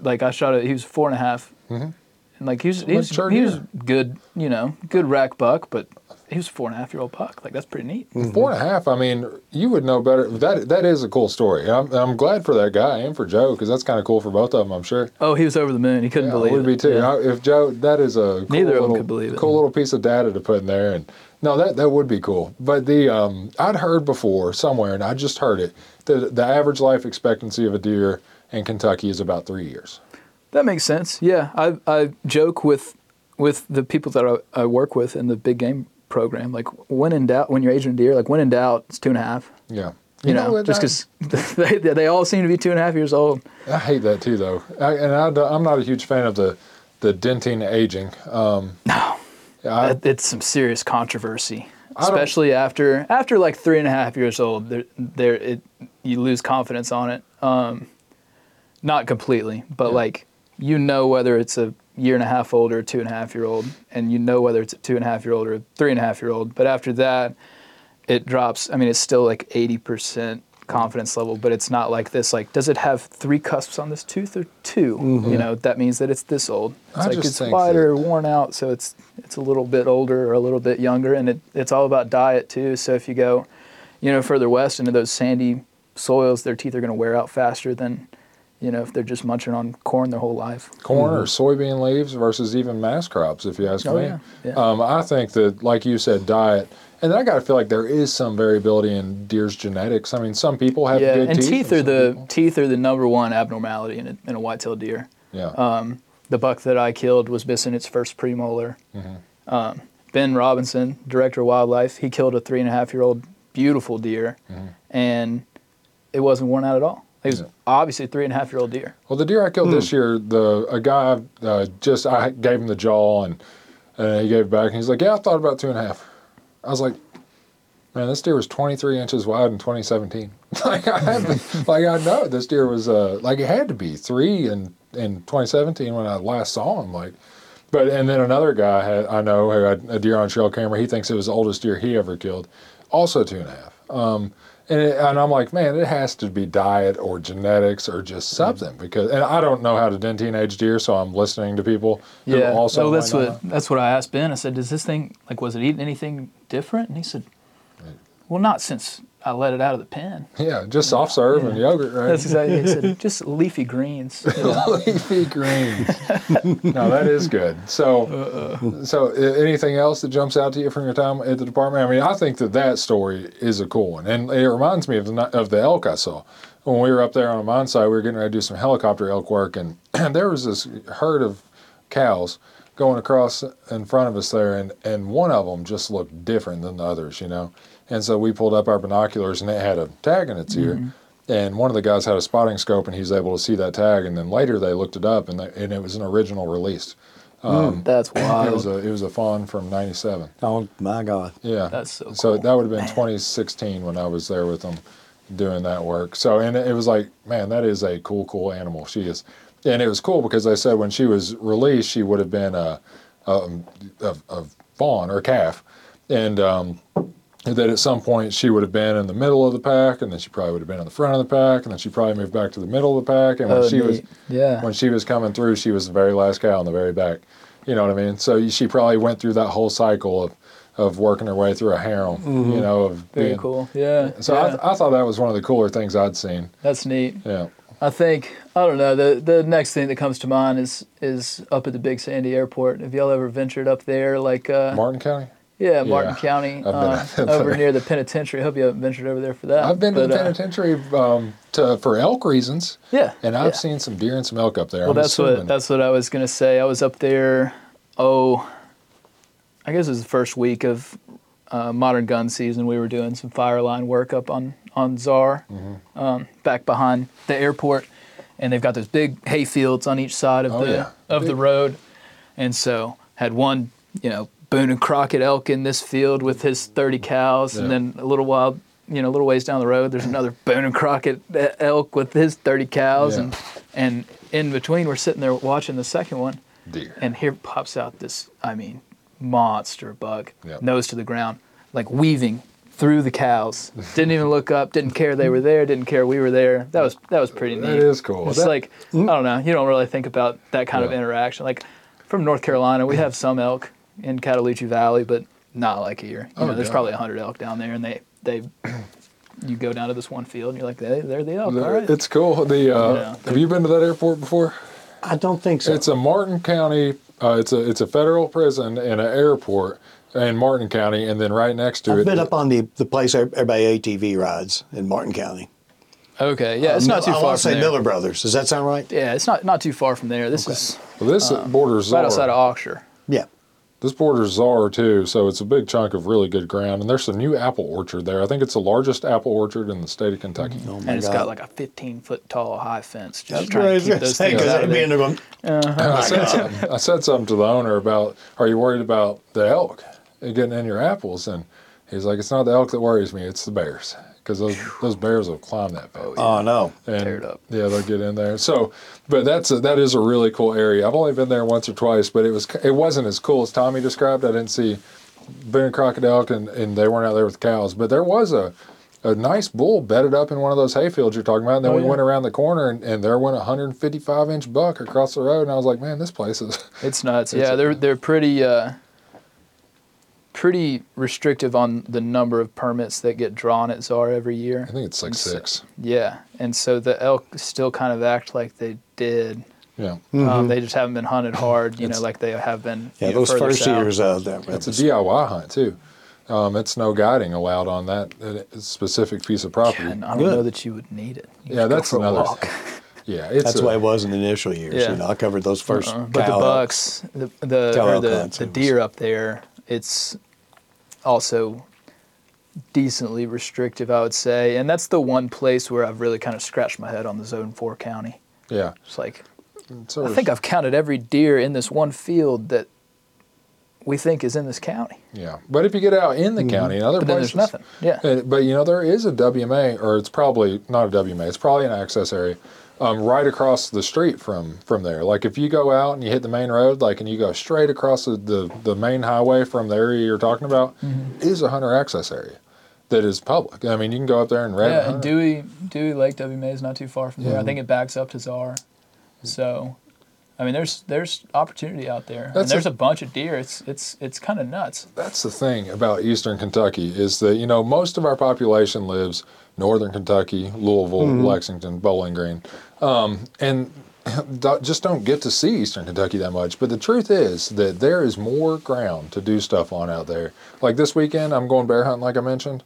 like I shot it. He was four and a half, Mm-hmm. and like he was he was, he was good, you know, good rack buck, but he was a four and a half year old buck. Like that's pretty neat. Four and a half. I mean, you would know better. That that is a cool story. I'm, I'm glad for that guy and for Joe because that's kind of cool for both of them. I'm sure. Oh, he was over the moon. He couldn't Yeah, believe it. would be too. Yeah. If Joe, that is a cool Neither of them little, could believe it. Cool little piece of data to put in there, and no, that that would be cool. But the um, I'd heard before somewhere, and I just heard it. The the average life expectancy of a deer in Kentucky is about three years. That makes sense. Yeah, I I joke with with the people that I, I work with in the big game program. Like when in doubt, when you're agent deer, like when in doubt, it's two and a half. Yeah. You, know, what, just because they they all seem to be two and a half years old. I hate that too, though, I, and I, I'm not a huge fan of the the denting aging. Um, No, I, It- it's some serious controversy, especially after after like three and a half years old. There, there, it you lose confidence on it. Um, not completely, but Yeah. like you know whether it's a year and a half old or a two and a half year old, and you know whether it's a two and a half year old or a three and a half year old. But after that, it drops. I mean, it's still like eighty percent confidence level, but it's not like this. Like, does it have three cusps on this tooth or 2 You know, that means that it's this old. It's Mm-hmm. I like it's wider, worn out, so it's it's a little bit older or a little bit younger, and it, it's all about diet too. So if you go, you know, further west into those sandy soils, their teeth are going to wear out faster than, you know, if they're just munching on corn their whole life. corn or soybean leaves versus even mass crops, if you ask Oh, me. yeah, yeah. Um, I think that, like you said, diet, And then I got to feel like there is some variability in deer's genetics. I mean, some people have yeah, good and teeth. teeth are some the people- teeth are the number one abnormality in a, in a white-tailed deer. yeah. Um, the buck that I killed was missing its first premolar. Mm-hmm. Um, ben Robinson, director of wildlife, he killed a three and a half year old beautiful deer, and it wasn't worn out at all. It was Mm-hmm. Yeah. obviously a three and a half year old deer. Well, the deer I killed this year, the a guy uh, just I gave him the jaw and and he gave it back and he's like, yeah, I thought about two and a half. I was like, man, this deer was 23 inches wide in 2017. like I had to, like I know this deer was uh like it had to be three in in 2017 when I last saw him. Like, but and then another guy had I know who had a deer on trail camera. He thinks it was the oldest deer he ever killed, also two and a half. Um, and, it, and I'm like, man, it has to be diet or genetics or just mm-hmm. something because, and I don't know how to den teenage deer, so I'm listening to people. who Yeah. Also, oh, that's what that's what I asked Ben. I said, "Does this thing like was it eating anything different?" And he said, "Well, not since I let it out of the pen." Yeah, just soft serve and yogurt, right? That's exactly. He said, "Just leafy greens." you know. leafy greens. no, that is good. So, so uh, anything else that jumps out to you from your time at the department? I mean, I think that that story is a cool one, and it reminds me of the of the elk I saw when we were up there on a mine site. We were getting ready to do some helicopter elk work, and there was this herd of cows going across in front of us there, and and one of them just looked different than the others, you know. And so we pulled up our binoculars, and it had a tag in its ear. Mm-hmm. And one of the guys had a spotting scope, and he was able to see that tag. And then later they looked it up, and, they, and it was an original release. Mm, um, that's wild. It was a it was a fawn from '97. Oh my God. Yeah, That's so So cool. that would have been 2016 when I was there with them, doing that work. So and it was like, man, that is a cool, cool animal. She is, and it was cool because they said when she was released, she would have been a a, a, a fawn or a calf, and um, that at some point she would have been in the middle of the pack, and then she probably would have been in the front of the pack, and then she probably moved back to the middle of the pack, and when Oh, she was yeah. when she was coming through, she was the very last cow in the very back. You know what I mean? So she probably went through that whole cycle of, of working her way through a harem. You know, of Very being, cool. Yeah. So yeah. I, I thought that was one of the cooler things I'd seen. That's neat. Yeah. I think I don't know. The the next thing that comes to mind is is up at the Big Sandy Airport. Have y'all ever ventured up there? Like uh, Martin County. Yeah, Martin Yeah, County, uh, over near the penitentiary. I hope you haven't ventured over there for that. I've been to But, the uh, penitentiary um, to, for elk reasons, Yeah, and I've yeah. seen some deer and some elk up there. Well, I'm that's assuming. what that's what I was gonna say. I was up there. Oh, I guess it was the first week of uh, modern gun season. We were doing some fire line work up on on Czar, Mm-hmm. um, back behind the airport, and they've got those big hay fields on each side of Oh, the yeah. of the road, and so had one, you know, Boone and Crockett elk in this field with his thirty cows, and then a little while. You know, a little ways down the road, there's another Boone and Crockett elk with his 30 cows, Yeah. and and in between, we're sitting there watching the second one, deer. and here pops out this, I mean, monster bug, Yep. nose to the ground, like weaving through the cows. Didn't even look up. Didn't care they were there. Didn't care we were there. That was that was pretty neat. That is cool. It's That- like I don't know. You don't really think about that kind of interaction. Like from North Carolina, we have some elk in Cataloochee Valley, but not like here. You Oh, know, there's God. probably hundred elk down there, and they they. You go down to this one field, and you're like, they, they're the elk. All right. It's cool. The uh, Yeah. have you been to that airport before? I don't think so. It's a Martin County. Uh, it's a it's a federal prison and an airport in Martin County, and then right next to it. I've been up on the, the place everybody ATV rides in Martin County. Okay, yeah, it's not too I far want from to say there. Miller Brothers. Does that sound right? Yeah, it's not not too far from there. This is well, this borders right outside of Oxford. Yeah. This borders Czar too, so it's a big chunk of really good ground. And there's a new apple orchard there. I think it's the largest apple orchard in the state of Kentucky. Oh and my it's God. got like a 15 foot tall high fence. Just That's trying what to keep those things because out of be in there. there uh-huh. going, I, said something, I said something to the owner about, "Are you worried about the elk getting in your apples?" And he's like, "It's not the elk that worries me; it's the bears, because those those bears will climb that fence." oh no. and Tear it up. Yeah, they'll get in there. So, but that's a, that is a really cool area. I've only been there once or twice, but it was it wasn't as cool as Tommy described. I didn't see Boone Crockett elk, and, and they weren't out there with cows. But there was a a nice bull bedded up in one of those hayfields you're talking about. And then Oh, we yeah. went around the corner, and, and there went a 155 inch buck across the road, and I was like, man, this place is. It's nuts. It's- yeah, they're they're pretty uh, pretty restrictive on the number of permits that get drawn at Czar every year. I think it's like And so- six. Yeah, and so the elk still kind of act like they did. Yeah, Um, they just haven't been hunted hard, you know, like they have been. Yeah, you know, those first south. years uh, that it's a DIY hunt too. Um, it's no guiding allowed on that specific piece of property. And I don't Good. know that you would need it. You Yeah, that's for another walk. Yeah, it's That's a, the way it was in the initial years. Yeah. You know, I covered those 1st Uh, but the bucks, the the, Cow or the, the deer up there, it's also decently restrictive, I would say. And that's the one place where I've really kind of scratched my head on the Zone Four county. yeah. It's like So I think I've counted every deer in this one field that we think is in this county. Yeah, but if you get out in the county and other But then places, there's nothing. Yeah. Uh, but you know there is a WMA, or it's probably not a WMA. It's probably an access area, um, right across the street from from there. Like if you go out and you hit the main road, like and you go straight across the the, the main highway from the area you're talking about, Mm-hmm. is a hunter access area that is public. I mean, you can go up there and rabbit Yeah, and. Dewey Dewey Lake WMA is not too far from there. I think it backs up to Czar. So, I mean, there's there's opportunity out there, and there's a- a, bunch of deer. It's it's it's kind of nuts. That's the thing about Eastern Kentucky is that you know most of our population lives Northern Kentucky, Louisville, mm-hmm. Lexington, Bowling Green, um, and just don't get to see Eastern Kentucky that much. But the truth is that there is more ground to do stuff on out there. Like this weekend, I'm going bear hunting, like I mentioned.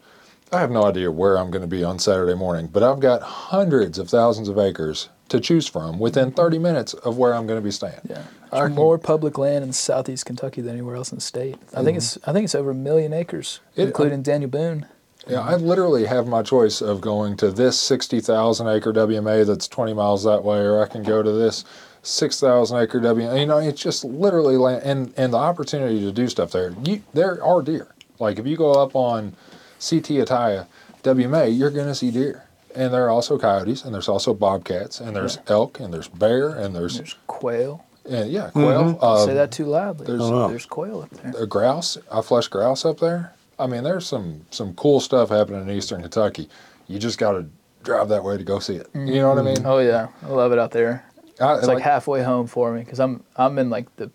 I have no idea where I'm going to be on Saturday morning, but I've got hundreds of thousands of acres to choose from within mm-hmm. 30 minutes of where I'm going to be staying. Yeah, there's more public land in southeast Kentucky than anywhere else in the state. I think mm-hmm. it's I think it's over a million acres, It- uh, including Daniel Boone. Yeah, I literally have my choice of going to this 60,000 acre WMA that's 20 miles that way, or I can go to this 6,000 acre WMA. You know, it's just literally land, and, and the opportunity to do stuff there. You, there are deer. Like if you go up on CT Ataya WMA, you're going to see deer. And there are also coyotes, and there's also bobcats, and there's elk, and there's bear, and there's, There's quail. and yeah, quail. Uh, Say that too loudly. there's- There's, Oh, quail up there. a grouse, I flush grouse up there. I mean, there's some some cool stuff happening in Eastern Kentucky. You just got to drive that way to go see it. You know what I mean? Oh yeah, I love it out there. I, It's like, halfway home for me because I'm I'm in like the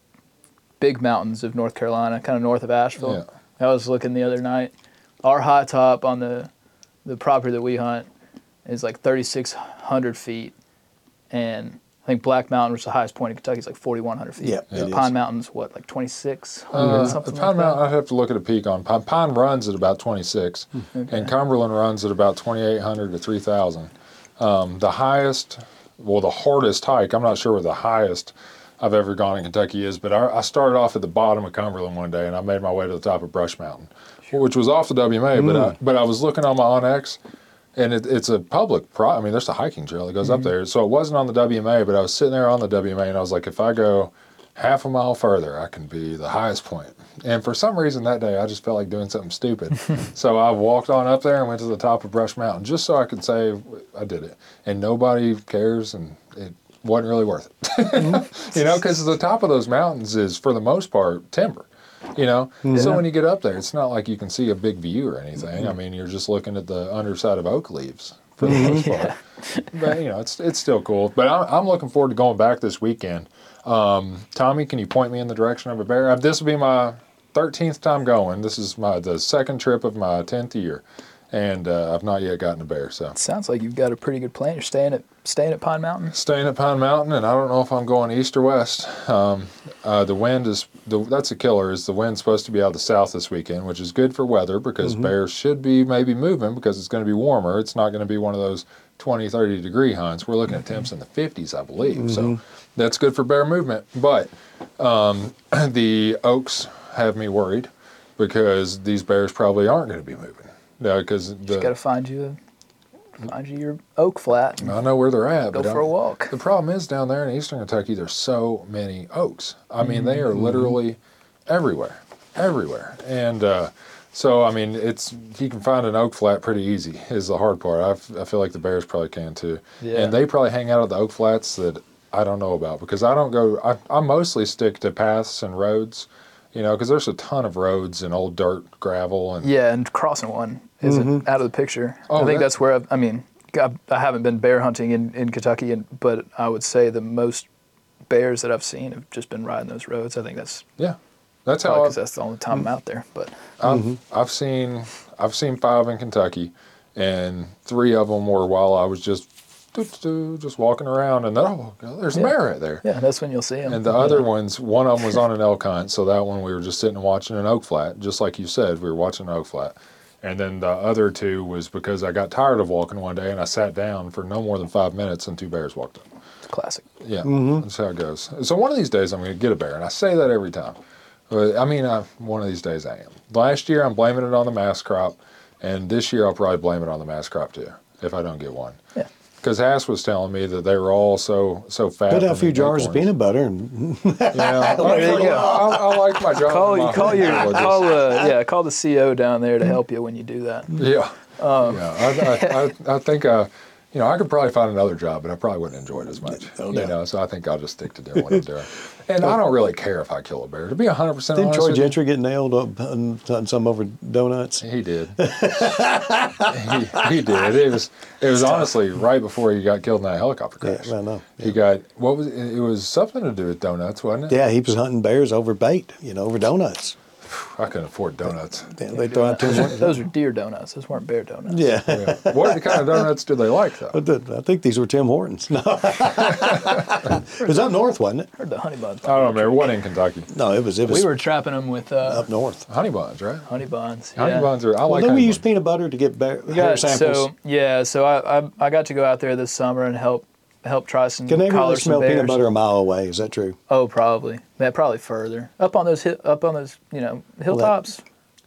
big mountains of North Carolina, kind of north of Asheville. I was looking the other night. Our high top on the the property that we hunt is like 3,600 feet, and I think Black Mountain, which is the highest point in Kentucky, is like 4,100 feet. Yeah, And it Pine. Mountain's what, like 2,600, Uh, something Pine like Mountain. I'd have to look at a peak on Pine. Pine runs at about 26, and Cumberland runs at about 2,800 to 3,000. Um, the highest, well, the hardest hike, I'm not sure where the highest I've ever gone in Kentucky is, but I, I started off at the bottom of Cumberland one day and I made my way to the top of Brush Mountain, which was off the WMA, but, I, but I was looking on my OnX. And it, it's a public pro. I mean, there's a hiking trail that goes up mm-hmm. there. So it wasn't on the WMA, but I was sitting there on the WMA, and I was like, if I go half a mile further, I can be the highest point. And for some reason that day, I just felt like doing something stupid. so I walked on up there and went to the top of Brush Mountain just so I could say I did it. And nobody cares, and it wasn't really worth it. Mm-hmm. you know, because the top of those mountains is, for the most part, timber. You know, so when you get up there, it's not like you can see a big view or anything. I mean, you're just looking at the underside of oak leaves for the most part. But you know, it's it's still cool. But I'm, I'm looking forward to going back this weekend. Um, Tommy, can you point me in the direction of a bear? Uh, This will be my 13th time going. This is my the second trip of my 10th year, and uh, I've not yet gotten a bear. So Sounds like you've got a pretty good plan. You're staying at staying at Pine Mountain. staying at Pine Mountain, and I don't know if I'm going east or west. Um, uh, the wind is the, that's a killer. Is the wind supposed to be out of the south this weekend, which is good for weather because bears should be maybe moving because it's going to be warmer. It's not going to be one of those 20, 30 degree hunts. We're looking at temps in the 50s, I believe. So that's good for bear movement. But um, the oaks have me worried because these bears probably aren't going to be moving. Because the Got to find you a, find you your oak flat. I know where they're at. go but for a I'm- walk. The problem is down there in eastern Kentucky, there's so many oaks. I mean, they Mm-hmm. are literally everywhere, everywhere. And uh, so, I mean, it's you can find an oak flat pretty easy. Is the hard part. I, f- I feel like the bears probably can too. Yeah. And they probably hang out at the oak flats that I don't know about because I don't go. I, I mostly stick to paths and roads. You know, because there's a ton of roads and old dirt, gravel, and Yeah, and crossing one isn't mm-hmm. out of the picture. Oh, I think that- that's where I've, I mean, I, I haven't been bear hunting in, in Kentucky, and, but I would say the most bears that I've seen have just been riding those roads. I think that's yeah, that's how. I- because that's the only time I'm mm-hmm. out there. But I've, mm-hmm. I've seen I've seen five in Kentucky, and three of them were while I was just just walking around, and oh, there's a Yeah. bear right there. Yeah, that's when you'll see them. And the other ones, one of them was on an elk hunt, so that one we were just sitting and watching an oak flat, just like you said, we were watching an oak flat. And then the other two was because I got tired of walking one day and I sat down for no more than five minutes and two bears walked up. It's classic. Yeah, mm-hmm. that's how it goes. So one of these days I'm going to get a bear, and I say that every time. But I mean, I, one of these days I am. Last year I'm blaming it on the mass crop, and this year I'll probably blame it on the mass crop too if I don't get one. Yeah. Because Hast was telling me that they were all so so fat. Put out a few the jars of peanut butter and Yeah, There you. I, I like my job. Call my you call your call uh, yeah call the CO down there to help you when you do that. Yeah. Um, yeah. I, I, I, I think, uh, you know, I could probably find another job, but I probably wouldn't enjoy it as much. No you know, so I think I'll just stick to doing what I'm doing. And I don't really care if I kill a bear. To be 100% honest didn't Troy Gentry get nailed up hunting some over donuts? he did. he, he did. It was it was honestly right before he got killed in that helicopter Yeah, crash. I know. He got what was it? It was something to do with donuts, wasn't it? Yeah, he was hunting bears over bait, you know, over donuts. I couldn't afford donuts. Yeah, they throw out too much. Those are deer donuts. Those weren't bear donuts. Yeah. Yeah. what kind of donuts do they like though? But the- I think these were Tim Hortons. No. it was up north, wasn't it? Heard the honey buns. I don't remember. What in Kentucky? No, it was. It was We were trapping them with uh, up north. Honey buns, right? honey buns. Honey yeah. buns are. I Well, like. then we used buns. peanut butter to get bear, We hair got, samples. so yeah, so I, I I got to go out there this summer and help help try some Can they really collar some smell peanut butter a mile away? Is that true? Oh, probably. Yeah, probably further up on those hi- up on those you know hilltops.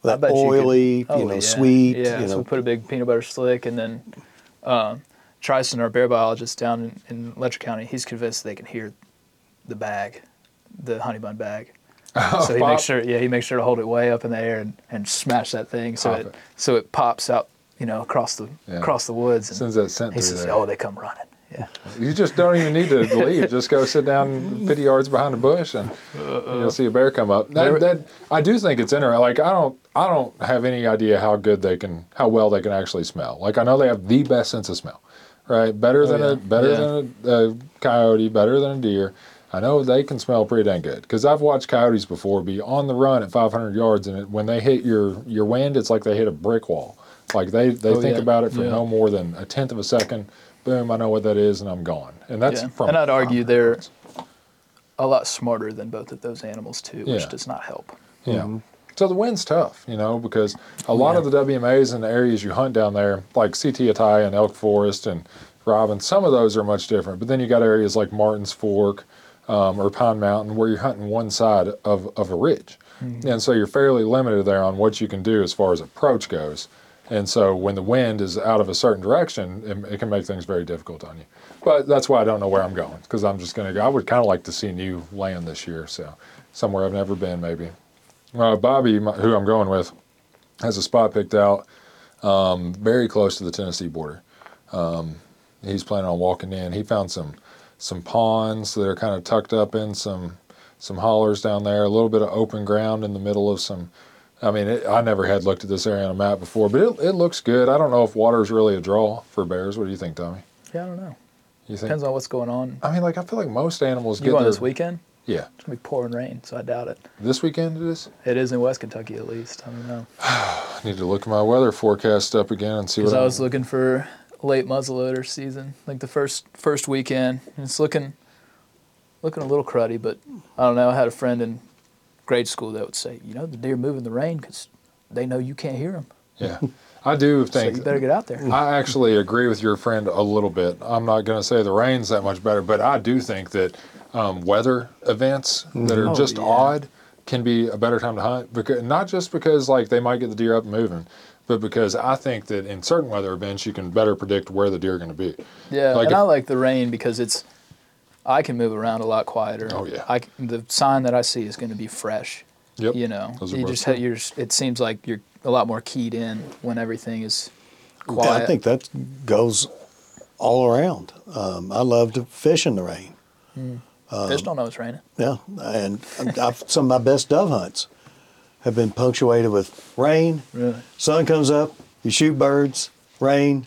I That bet you could- oily, Oh, you know, yeah. sweet. Yeah, you so know. we put a big peanut butter slick, and then um, Tristan, our bear biologist down in, in Letcher County, he's convinced they can hear the bag, the honey bun bag. so he Pop. makes sure, yeah, he makes sure to hold it way up in the air and, and smash that thing so it, it. so it pops out, you know, across the Yeah. across the woods. And Sends that scent he says, there. "Oh, they come running." Yeah. You just don't even need to leave. Just go sit down 50 yards behind a bush, and you'll see a bear come up. That, that I do think it's interesting. Like I don't, I don't have any idea how good they can, how well they can actually smell. Like I know they have the best sense of smell, right? Better oh, than Oh, yeah. a, better Yeah. than a, a coyote, better than a deer. I know they can smell pretty dang good because I've watched coyotes before be on the run at 500 yards, and it, when they hit your your wind, it's like they hit a brick wall. Like they they Oh, think yeah. about it for Yeah. no more than a tenth of a second. Boom, I know what that is, and I'm gone. And that's yeah. from and I'd argue 500 they're a lot smarter than both of those animals too, which Yeah. does not help. Yeah. So the wind's tough, you know, because a lot of the WMAs and the areas you hunt down there, like CT Atai and Elk Forest and Robin, some of those are much different. But then you got areas like Martin's Fork um, or Pine Mountain where you're hunting one side of, of a ridge. And so you're fairly limited there on what you can do as far as approach goes. And so when the wind is out of a certain direction, it, it can make things very difficult on you. But that's why I don't know where I'm going because I'm just going to go. I would kind of like to see new land this year, so somewhere I've never been, maybe. Uh, Bobby, my, who I'm going with, has a spot picked out um, very close to the Tennessee border. Um, he's planning on walking in. He found some some ponds that are kind of tucked up in some some hollers down there. A little bit of open ground in the middle of some. I mean, it, I never had looked at this area on a map before, but it, it looks good. I don't know if water is really a draw for bears. What do you think, Tommy? Yeah, I don't know. You think? Depends on what's going on. I mean, like I feel like most animals You get going their this weekend? yeah It's gonna be pouring rain, so I doubt it. this weekend it is. It is in West Kentucky at least. I don't know. I need to look at my weather forecast up again and see what Because I I'm- was looking for late muzzleloader season, like the first first weekend. and It's looking looking a little cruddy, but I don't know. I had a friend in grade school that would say, you know, the deer move in the rain because they know you can't hear them, Yeah, I do so think. you better get out there. I actually agree with your friend a little bit. I'm not going to say the rain's that much better, but I do think that um, weather events that are Oh, just yeah. odd can be a better time to hunt. Because not just because like they might get the deer up and moving, but because I think that in certain weather events you can better predict where the deer are going to be. Yeah, Like and if- I like the rain because it's I can move around a lot quieter. Oh, yeah. I the sign that I see is going to be fresh. Yep. You know, Those you just you're. It seems like you're a lot more keyed in when everything is quiet. I think that goes all around. Um, I love to fish in the rain. fish don't know it's raining. Yeah, and I've, some of my best dove hunts have been punctuated with rain. Really? Sun comes up, you shoot birds. Rain,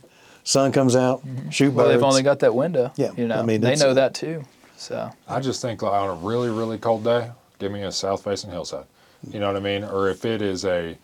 sun comes out, shoot Mm-hmm. Well, birds. they've only got that window. Yeah, You know, I mean, they know that too. So I just think like, on a really, really cold day, give me a south facing hillside. You know what I mean? Or if it is a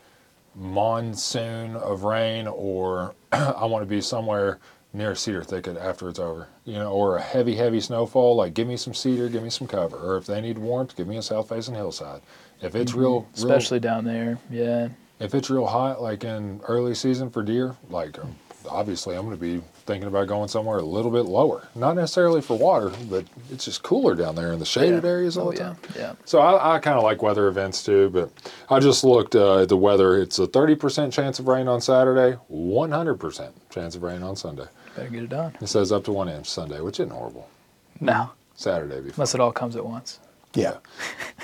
monsoon of rain, or I want to be somewhere near a cedar thicket after it's over. You know, or a heavy, heavy snowfall, like give me some cedar, give me some cover. Or if they need warmth, give me a south facing hillside. If it's real, real Mm-hmm. especially down there. Yeah. if it's real hot, like in early season for deer, like um, obviously I'm going to be thinking about going somewhere a little bit lower. Not necessarily for water, but it's just cooler down there in the shaded Yeah. areas all Oh the yeah. time. Yeah. So I, I kind of like weather events too, but I just looked uh, at the weather. It's a 30% chance of rain on Saturday, 100% chance of rain on Sunday. Better get it done. It says up to one inch Sunday, which isn't horrible. No, Saturday before. unless it all comes at once. Yeah.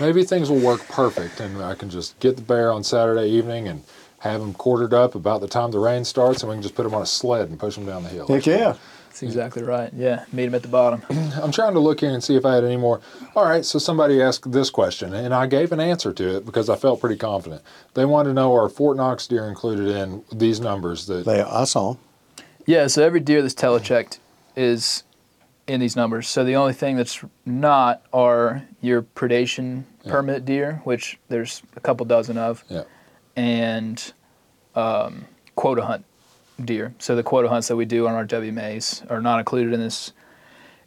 Maybe things will work perfect, and I can just get the bear on Saturday evening and have them quartered up about the time the rain starts, and we can just put them on a sled and push them down the hill. Heck yeah. That's exactly right. Yeah. Meet them at the bottom. I'm trying to look here and see if I had any more. All right, so somebody asked this question, and I gave an answer to it because I felt pretty confident. They wanted to know are Fort Knox deer included in these numbers that They, I saw. Yeah, so every deer that's telechecked is in these numbers. So the only thing that's not are your predation permit deer, which there's a couple dozen of, yeah. And um, quota hunt deer. So the quota hunts that we do on our WMAs are not included in this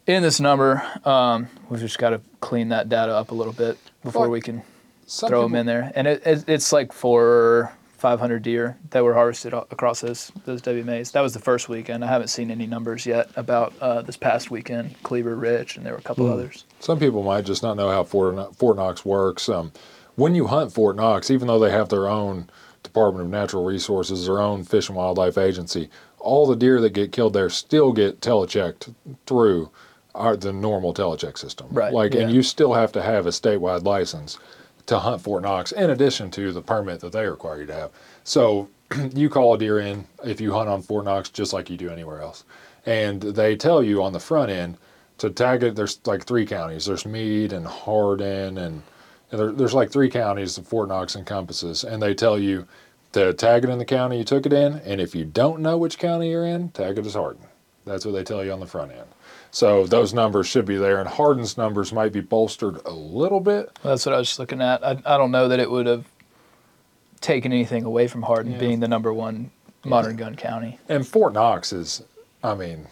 in this number. Um, we've just got to clean that data up a little bit before Well, we can Some throw them in there. And it, it, it's like for 500 deer that were harvested across those those WMAs. That was the first weekend. I haven't seen any numbers yet about uh, this past weekend, Cleaver Rich, and there were a couple others. Some people might just not know how Fort, Fort Knox works. Um, when you hunt Fort Knox, even though they have their own Department of Natural Resources, their own Fish and Wildlife Agency, all the deer that get killed there still get telechecked through our, the normal telecheck system. Right, Like, and you still have to have a statewide license to hunt Fort Knox, in addition to the permit that they require you to have. So you call a deer in if you hunt on Fort Knox just like you do anywhere else. And they tell you on the front end to tag it. There's like three counties. There's Meade and Hardin, and, and there, there's like three counties that Fort Knox encompasses. And they tell you to tag it in the county you took it in. And if you don't know which county you're in, tag it as Hardin. That's what they tell you on the front end. So those numbers should be there, and Hardin's numbers might be bolstered a little bit. That's what I was just looking at. I, I don't know that it would have taken anything away from Hardin Yeah. being the number one modern gun county. And Fort Knox is, I mean, it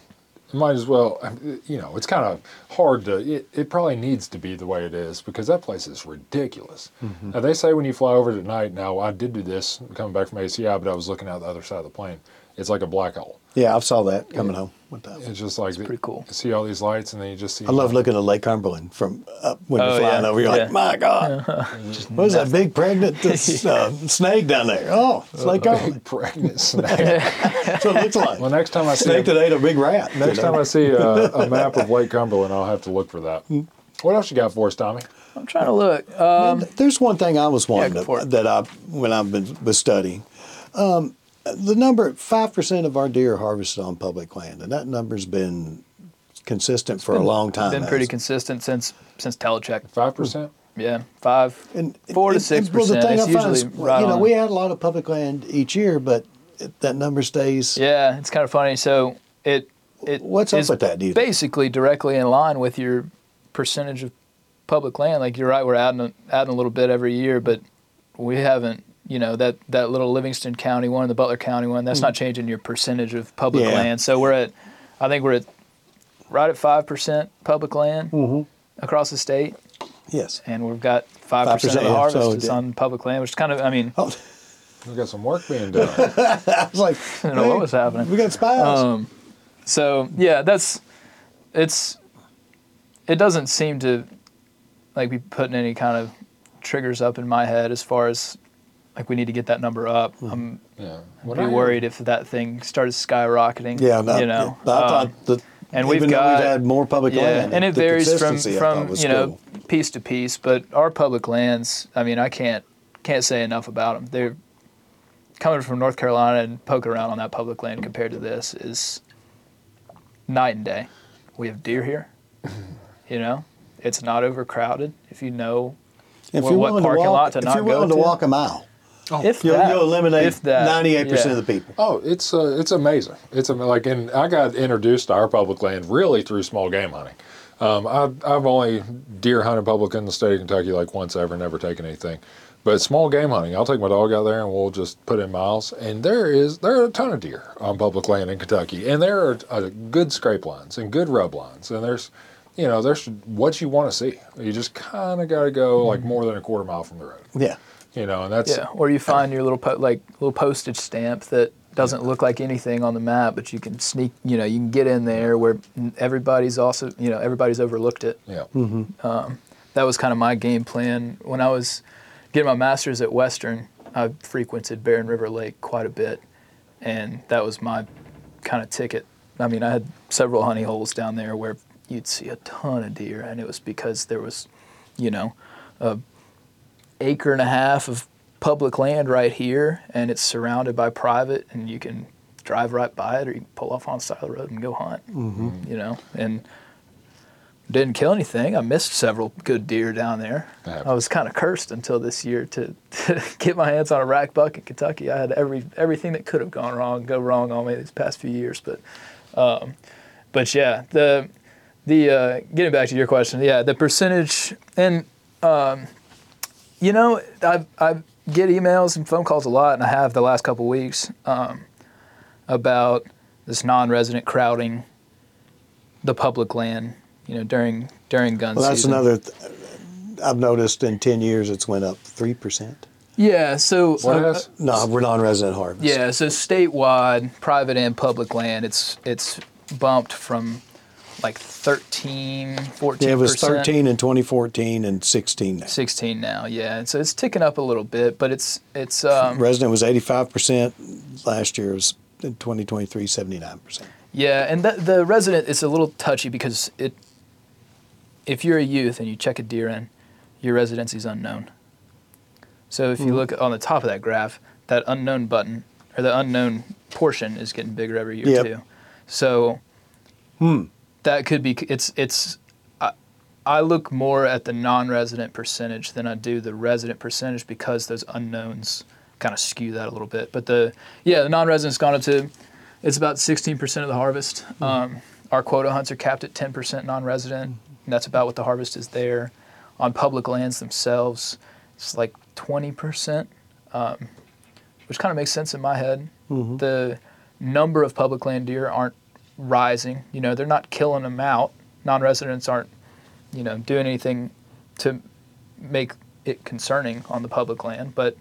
might as well, you know, it's kind of hard to, it, it probably needs to be the way it is because that place is ridiculous. Mm-hmm. Now, they say when you fly over it at night, now I did do this coming back from ACI, but I was looking out the other side of the plane. It's like a black hole. Yeah, I saw that coming home with that. It's just like, pretty cool. You see all these lights and then you just see. I love looking at Lake Cumberland from up when Oh, you're flying yeah, over. You're yeah. like, my God, what is that big pregnant uh, snake down there? Oh, it's Lake Cumberland. Big pregnant snake. That's what it looks like. well, next time I see snake a, that ate a big rat. next time I see a, a map of Lake Cumberland, I'll have to look for that. What else you got for us, Tommy? I'm trying to look. Um, There's one thing I was go wondering for it. that I, when I've been was studying, um, the number five percent of our deer are harvested on public land, and that number's been consistent for a long time. been pretty hasn't pretty consistent since since telecheck. Five percent? Yeah, five, it? And- four to six and, well, the percent. thing It's I find usually is, right you know, on. we add a lot of public land each year, but it, that number stays. Yeah, it's kind of funny. So it it What's up with that, do you think? basically directly in line with your percentage of public land. Like you're right, we're adding a, adding a little bit every year, but we haven't. You know that that little Livingston County one, the Butler County one. That's not changing your percentage of public. Yeah. land. So we're at, I think we're at right at five percent public land Mm-hmm. across the state, Yes. and we've got five percent of the yeah, harvest so is on public land, which is kind of. I mean, Oh, We got some work being done. I was like, I don't know what was happening. we got spies. Um, so yeah, that's it's. It doesn't seem to like be putting any kind of triggers up in my head as far as like we need to get that number up. Hmm. I'm yeah. I'd What be worried if that thing started skyrocketing. yeah, no, you know. I Um, thought that and we've got- we've had more public yeah, land, and it varies from consistency I thought from you know cool. piece to piece. But our public lands, I mean, I can't can't say enough about them. They're coming from North Carolina and poking around on that public land compared to this is night and day. We have deer here. You know, it's not overcrowded. If you know, If what- you're what willing to walk, lot to if not you're go willing to to. walk a mile, if you'll, that, you'll eliminate if that, 98 percent yeah. of the people. Oh, it's uh, it's amazing. It's am- like, and I got introduced to our public land really through small game hunting. Um, I, I've only deer hunted public in the state of Kentucky like once ever, never taken anything. But small game hunting, I'll take my dog out there and we'll just put in miles. And there is there are a ton of deer on public land in Kentucky, and there are uh, good scrape lines and good rub lines, and there's you know there's what you want to see. You just kind of got to go like more than a quarter mile from the road. Yeah. You know, and that's Yeah, or you find your little po- like little postage stamp that doesn't look like anything on the map, but you can sneak. You know, you can get in there where everybody's also you know everybody's overlooked it. yeah. Mm-hmm. That was kind of my game plan when I was getting my master's at Western. I frequented Barren River Lake quite a bit, and that was my kind of ticket. I mean, I had several honey holes down there where you'd see a ton of deer, and it was because there was, you know, a acre and a half of public land right here, and it's surrounded by private, and you can drive right by it, or you can pull off on the side of the road and go hunt. You know, and didn't kill anything. I missed several good deer down there. I was kind of cursed until this year to, to get my hands on a rack buck in Kentucky. I had every everything that could have gone wrong go wrong on me these past few years, but um, but yeah, the the uh, getting back to your question, yeah, the percentage and um, you know I I get emails and phone calls a lot, and I have the last couple weeks um, about this non-resident crowding the public land. You know during during gun Well, that's season. another. Th- I've noticed in ten years it's went up three percent. Yeah, so What uh. No, we're non-resident harvest. Yeah, so statewide, private and public land, it's it's bumped from like 13, 14 Yeah, it was 13 in 2014 and 16 now. 16 now. Yeah, and so it's ticking up a little bit, but it's it's um, Resident was 85%. Last year was in 2023 79%. yeah, and the, the resident is a little touchy because it if you're a youth and you check a deer in, your residency is unknown. So if you look on the top of that graph, that unknown button or the unknown portion is getting bigger every year Yep. too. So that could be it's it's I, I look more at the non-resident percentage than I do the resident percentage because those unknowns kind of skew that a little bit. But the yeah, the non-resident's gone up to it's about 16% of the harvest. Um, our quota hunts are capped at 10% non-resident. And that's about what the harvest is there. On public lands themselves, it's like 20%, um, which kind of makes sense in my head. The number of public land deer aren't rising. You know, they're not killing them out. Non-residents aren't, you know, doing anything to make it concerning on the public land. But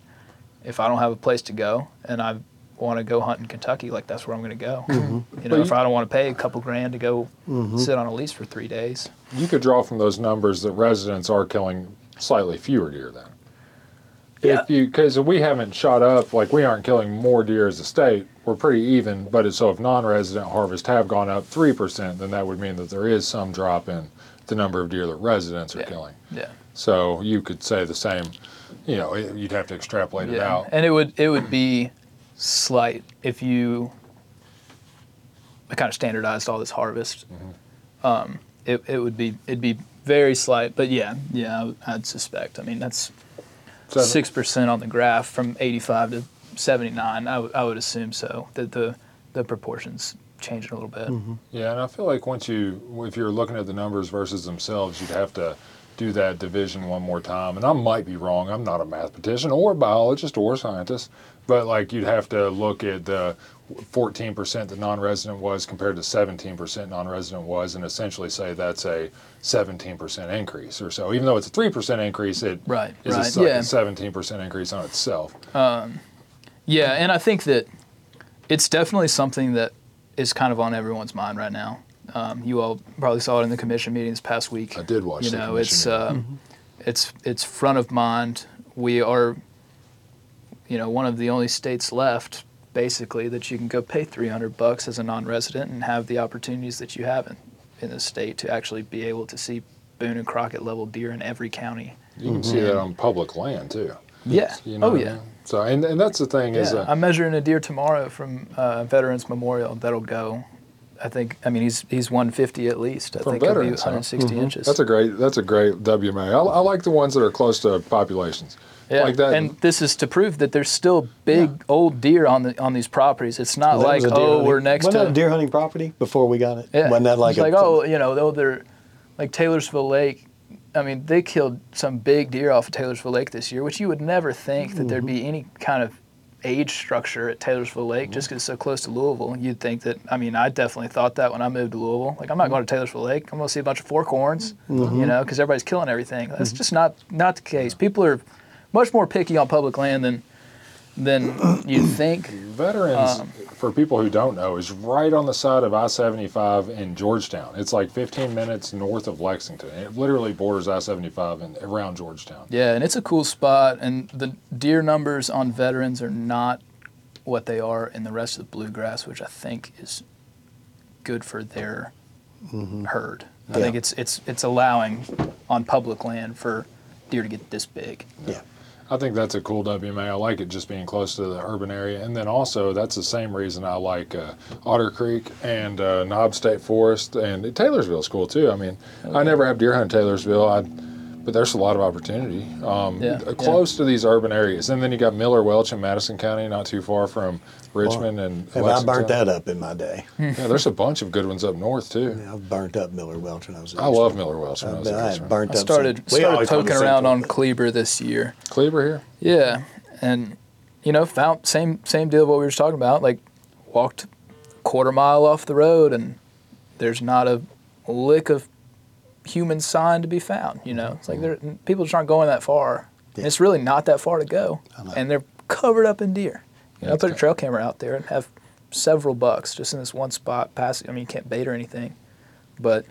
if I don't have a place to go and I want to go hunt in Kentucky, like that's where I'm going to go. Mm-hmm. You know, But if you- I don't want to pay a couple grand to go mm-hmm. sit on a lease for three days. You could draw from those numbers that residents are killing slightly fewer deer then. Yeah. If you, because we haven't shot up, like we aren't killing more deer as a state. We're pretty even, but so if non-resident harvests have gone up three percent, then that would mean that there is some drop in the number of deer that residents are Yeah. killing. Yeah. So you could say the same. You know, it- you'd have to extrapolate it Yeah, out. and it would it would be slight if you kind of standardized all this harvest. Mm-hmm. Um, it it would be it'd be very slight, but yeah, yeah, I would- suspect. I mean, that's six percent on the graph from eighty-five to seventy-nine. I would- assume so that the the proportions changing a little bit. Mm-hmm. Yeah, and I feel like once you, if you're looking at the numbers versus themselves, you'd have to do that division one more time. And I might be wrong. I'm not a mathematician or a biologist or a scientist, but like you'd have to look at the 14% the non-resident was compared to 17% non-resident was, and essentially say that's a 17% increase or so. Even though it's a 3% increase, it Right, is right, a, yeah. a 17% increase on itself. Um, Yeah, and I think that it's definitely something that is kind of on everyone's mind right now. Um, you all probably saw it in the commission meeting this past week. I did watch it. You the know, commission it's meeting. uh, it's it's front of mind. We are, you know, one of the only states left, basically, that you can go pay 300 bucks as a non-resident and have the opportunities that you have in, in the state to actually be able to see Boone and Crockett level deer in every county. You can see that on public land too. Yeah. You know oh what I yeah. Mean? So, and, and that's the thing is, uh, I'm measuring a deer tomorrow from uh, Veterans Memorial. That'll go. I think. I mean, he's he's 150 at least. I From think he'll be veterans, huh? 160 inches. That's a great. That's a great WMA. I, I like the ones that are close to populations. yeah. Like that. And this is to prove that there's still big old deer on the on these properties. It's not That like deer oh hunting- we're next wasn't to that a deer hunting property before we got it? Yeah. Wasn't that like it's a, like oh you know oh they're like Taylorsville Lake. I mean, they killed some big deer off of Taylorsville Lake this year, which you would never think that there'd be mm-hmm. any kind of age structure at Taylorsville Lake just mm-hmm. because it's so close to Louisville. You'd think that, I mean, I definitely thought that when I moved to Louisville. Like, I'm not going to Taylorsville Lake. I'm going to see a bunch of forkhorns, mm-hmm. you know, because everybody's killing everything. That's just not not the case. People are much more picky on public land than than you'd think. Veterans, Um, for people who don't know, is right on the side of I 75 in Georgetown. It's like 15 minutes north of Lexington. It literally borders I 75 and around Georgetown. Yeah, and it's a cool spot, and the deer numbers on veterans are not what they are in the rest of the bluegrass, which I think is good for their herd. I think it's it's it's allowing on public land for deer to get this big. Yeah. I think that's a cool WMA. I like it just being close to the urban area. And then also, that's the same reason I like uh, Otter Creek and uh, Knob State Forest. And Taylorsville's cool too. I mean, I never have deer hunt in Taylorsville, I, but there's a lot of opportunity um, Yeah, uh, yeah. close to these urban areas. And then you got Miller Welch in Madison County, not too far from Richmond and Have I burnt that up in my day? Yeah, there's a bunch of good ones up north too. Yeah, I've burnt up Miller Welch when I was. in I love Miller Welch when I was in I, I Richmond. burnt I up. started some- started always call it poking around on but- Kleber this year. Cleaver here. Yeah, and you know, found same same deal of what we were talking about. Like, walked a quarter mile off the road, and there's not a lick of human sign to be found. You know, it's like mm-hmm. there people just aren't going that far. And Yeah. it's really not that far to go, and they're covered up in deer. You know, I That's put a trail camera out there and have several bucks just in this one spot. Passing. I mean, you can't bait or anything, but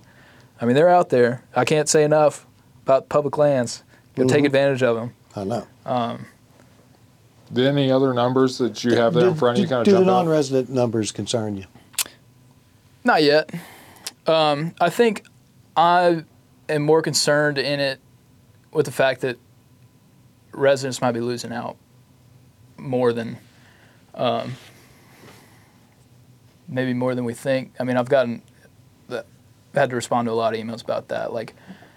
I mean, they're out there. I can't say enough about public lands. Go take Mhm. advantage of them. I know. Any other numbers that you have there in Do- front of you? do- Kind of Do the jump out? non-resident numbers concern you? Not yet. Um, I think I am more concerned in it with the fact that residents might be losing out more than, um, maybe more than we think. I mean, I've gotten, the, had to respond to a lot of emails about that. Like,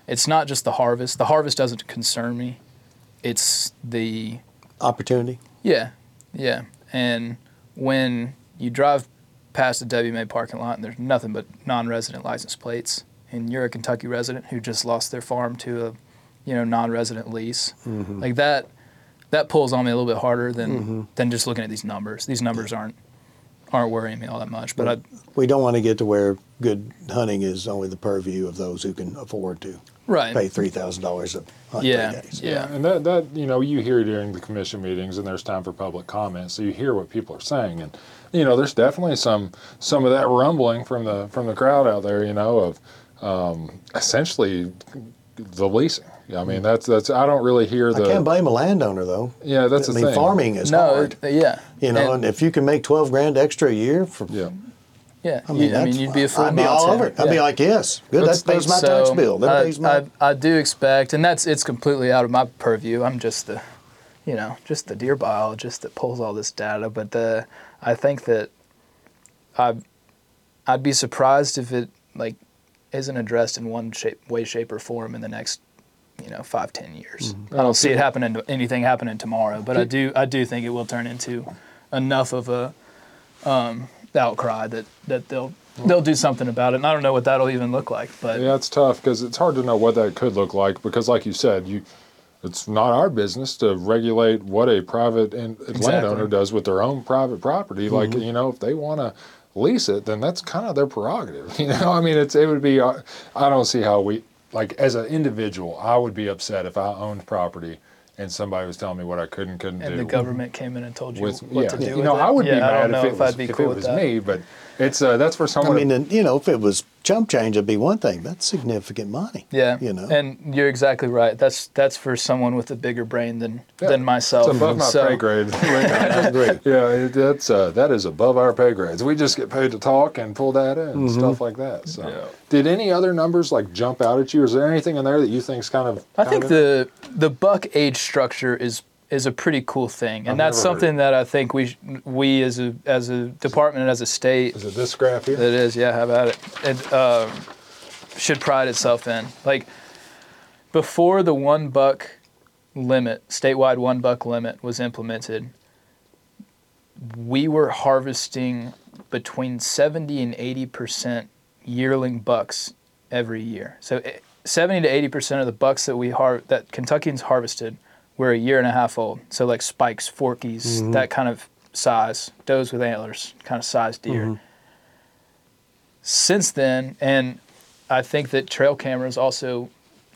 it's not just the harvest. The harvest doesn't concern me. It's the Opportunity. yeah, yeah. And when you drive past the WMA parking lot and there's nothing but non-resident license plates, and you're a Kentucky resident who just lost their farm to a, you know, non-resident lease, like that, that pulls on me a little bit harder than than just looking at these numbers. These numbers aren't aren't worrying me all that much. But I, We don't want to get to where good hunting is only the purview of those who can afford to right, pay three thousand dollars a hunt Yeah, three days. yeah. And that, that you know you hear during the commission meetings, and there's time for public comment, so you hear what people are saying, and you know there's definitely some some of that rumbling from the from the crowd out there, you know, of um, essentially the leasing. I mean that's that's I don't really hear I can't blame a landowner though. yeah that's I the mean, thing. farming is no, hard. it- yeah, You know, and, and, if you can make twelve grand extra a year for, Yeah. yeah. I mean, you, I mean you'd be a fool I'd be all over it. I'd be like, yes, good. That pays my tax bill. That I, pays my. I, I do expect, and that's it's completely out of my purview. I'm just the, you know, just the deer biologist that pulls all this data. But the, I think that, I, I'd be surprised if it like, isn't addressed in one shape, way, shape, or form in the next, you know, five, ten years. Mm-hmm. I don't see it happening, anything happening tomorrow. But I do, I do think it will turn into enough of a, um, outcry that that they'll they'll do something about it. And I don't know what that'll even look like, but Yeah, it's tough because it's hard to know what that could look like because, like you said, you it's not our business to regulate what a private and landowner does with their own private property. Like Mm-hmm. you know, if they want to lease it, then that's kind of their prerogative. You know, I mean, it's it would be. uh, I don't see how we like as an individual, I would be upset if I owned property and somebody was telling me what I could and couldn't and do. the government came in and told you with what yeah, to do you with know, it. I would yeah, be I mad don't know if it was, I'd be if cool it was me, but it's uh, that's for someone. I someone. mean, and, you know, if it was chump change, it'd be one thing. That's significant money. Yeah, You know. and you're exactly right. That's that's for someone with a bigger brain than Yeah, than myself. It's above my So- pay grade. I agree. Yeah, it, that's uh, that is above our pay grades. We just get paid to talk and pull data and stuff like that. So, Yeah. did any other numbers like jump out at you? Is there anything in there that you think's kind of? I think of- the the buck age structure is is a pretty cool thing, and I've that's something that I think we we as a as a department and as a state is it this graph here? It is, yeah. Have at it. It um, should pride itself in like before the one buck limit, statewide one buck limit was implemented. We were harvesting between seventy and eighty percent yearling bucks every year. So, it, 70 to 80 percent of the bucks that we har- that Kentuckians harvested were a year and a half old. So like spikes, forkies, mm-hmm. that kind of size, does with antlers, kind of size deer. Mm-hmm. Since then, and I think that trail cameras also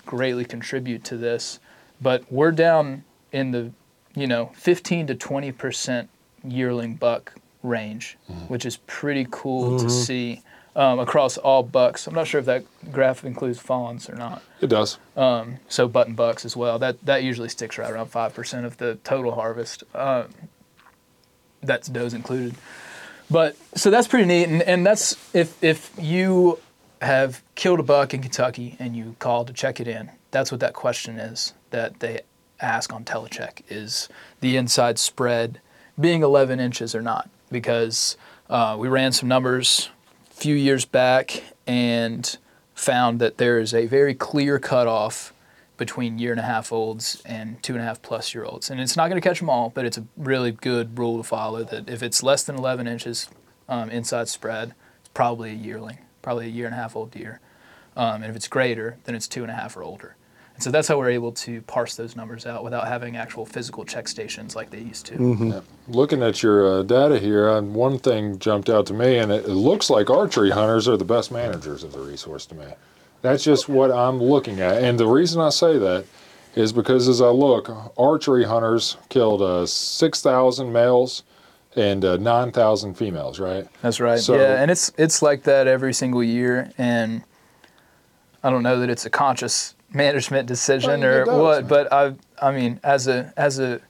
greatly contribute to this, but we're down in the you know 15 to 20 percent yearling buck range, mm-hmm. which is pretty cool to see um, across all bucks. I'm not sure if that graph includes fawns or not. It does. So button bucks as well. That that usually sticks right around five percent of the total harvest. Um, that's does included. But so that's pretty neat, and, and that's if if you have killed a buck in Kentucky and you call to check it in, that's what that question is that they ask on telecheck is the inside spread being 11 inches or not because uh, we ran some numbers few years back and found that there is a very clear cutoff between year and a half olds and two and a half plus year olds. And it's not going to catch them all, but it's a really good rule to follow that if it's less than 11 inches um, inside spread, it's probably a yearling, probably a year and a half old deer. Um, and if it's greater, then it's two and a half or older. And so that's how we're able to parse those numbers out without having actual physical check stations like they used to. Looking at your uh, data here, uh, one thing jumped out to me, and it, it looks like archery hunters are the best managers of the resource to me. That's just what I'm looking at. And the reason I say that is because as I look, archery hunters killed uh, 6,000 males and uh, 9,000 females, right? That's right. So- yeah, and it's it's like that every single year, and I don't know that it's a conscious management decision Well, or it does, what, man. but I I mean as a as a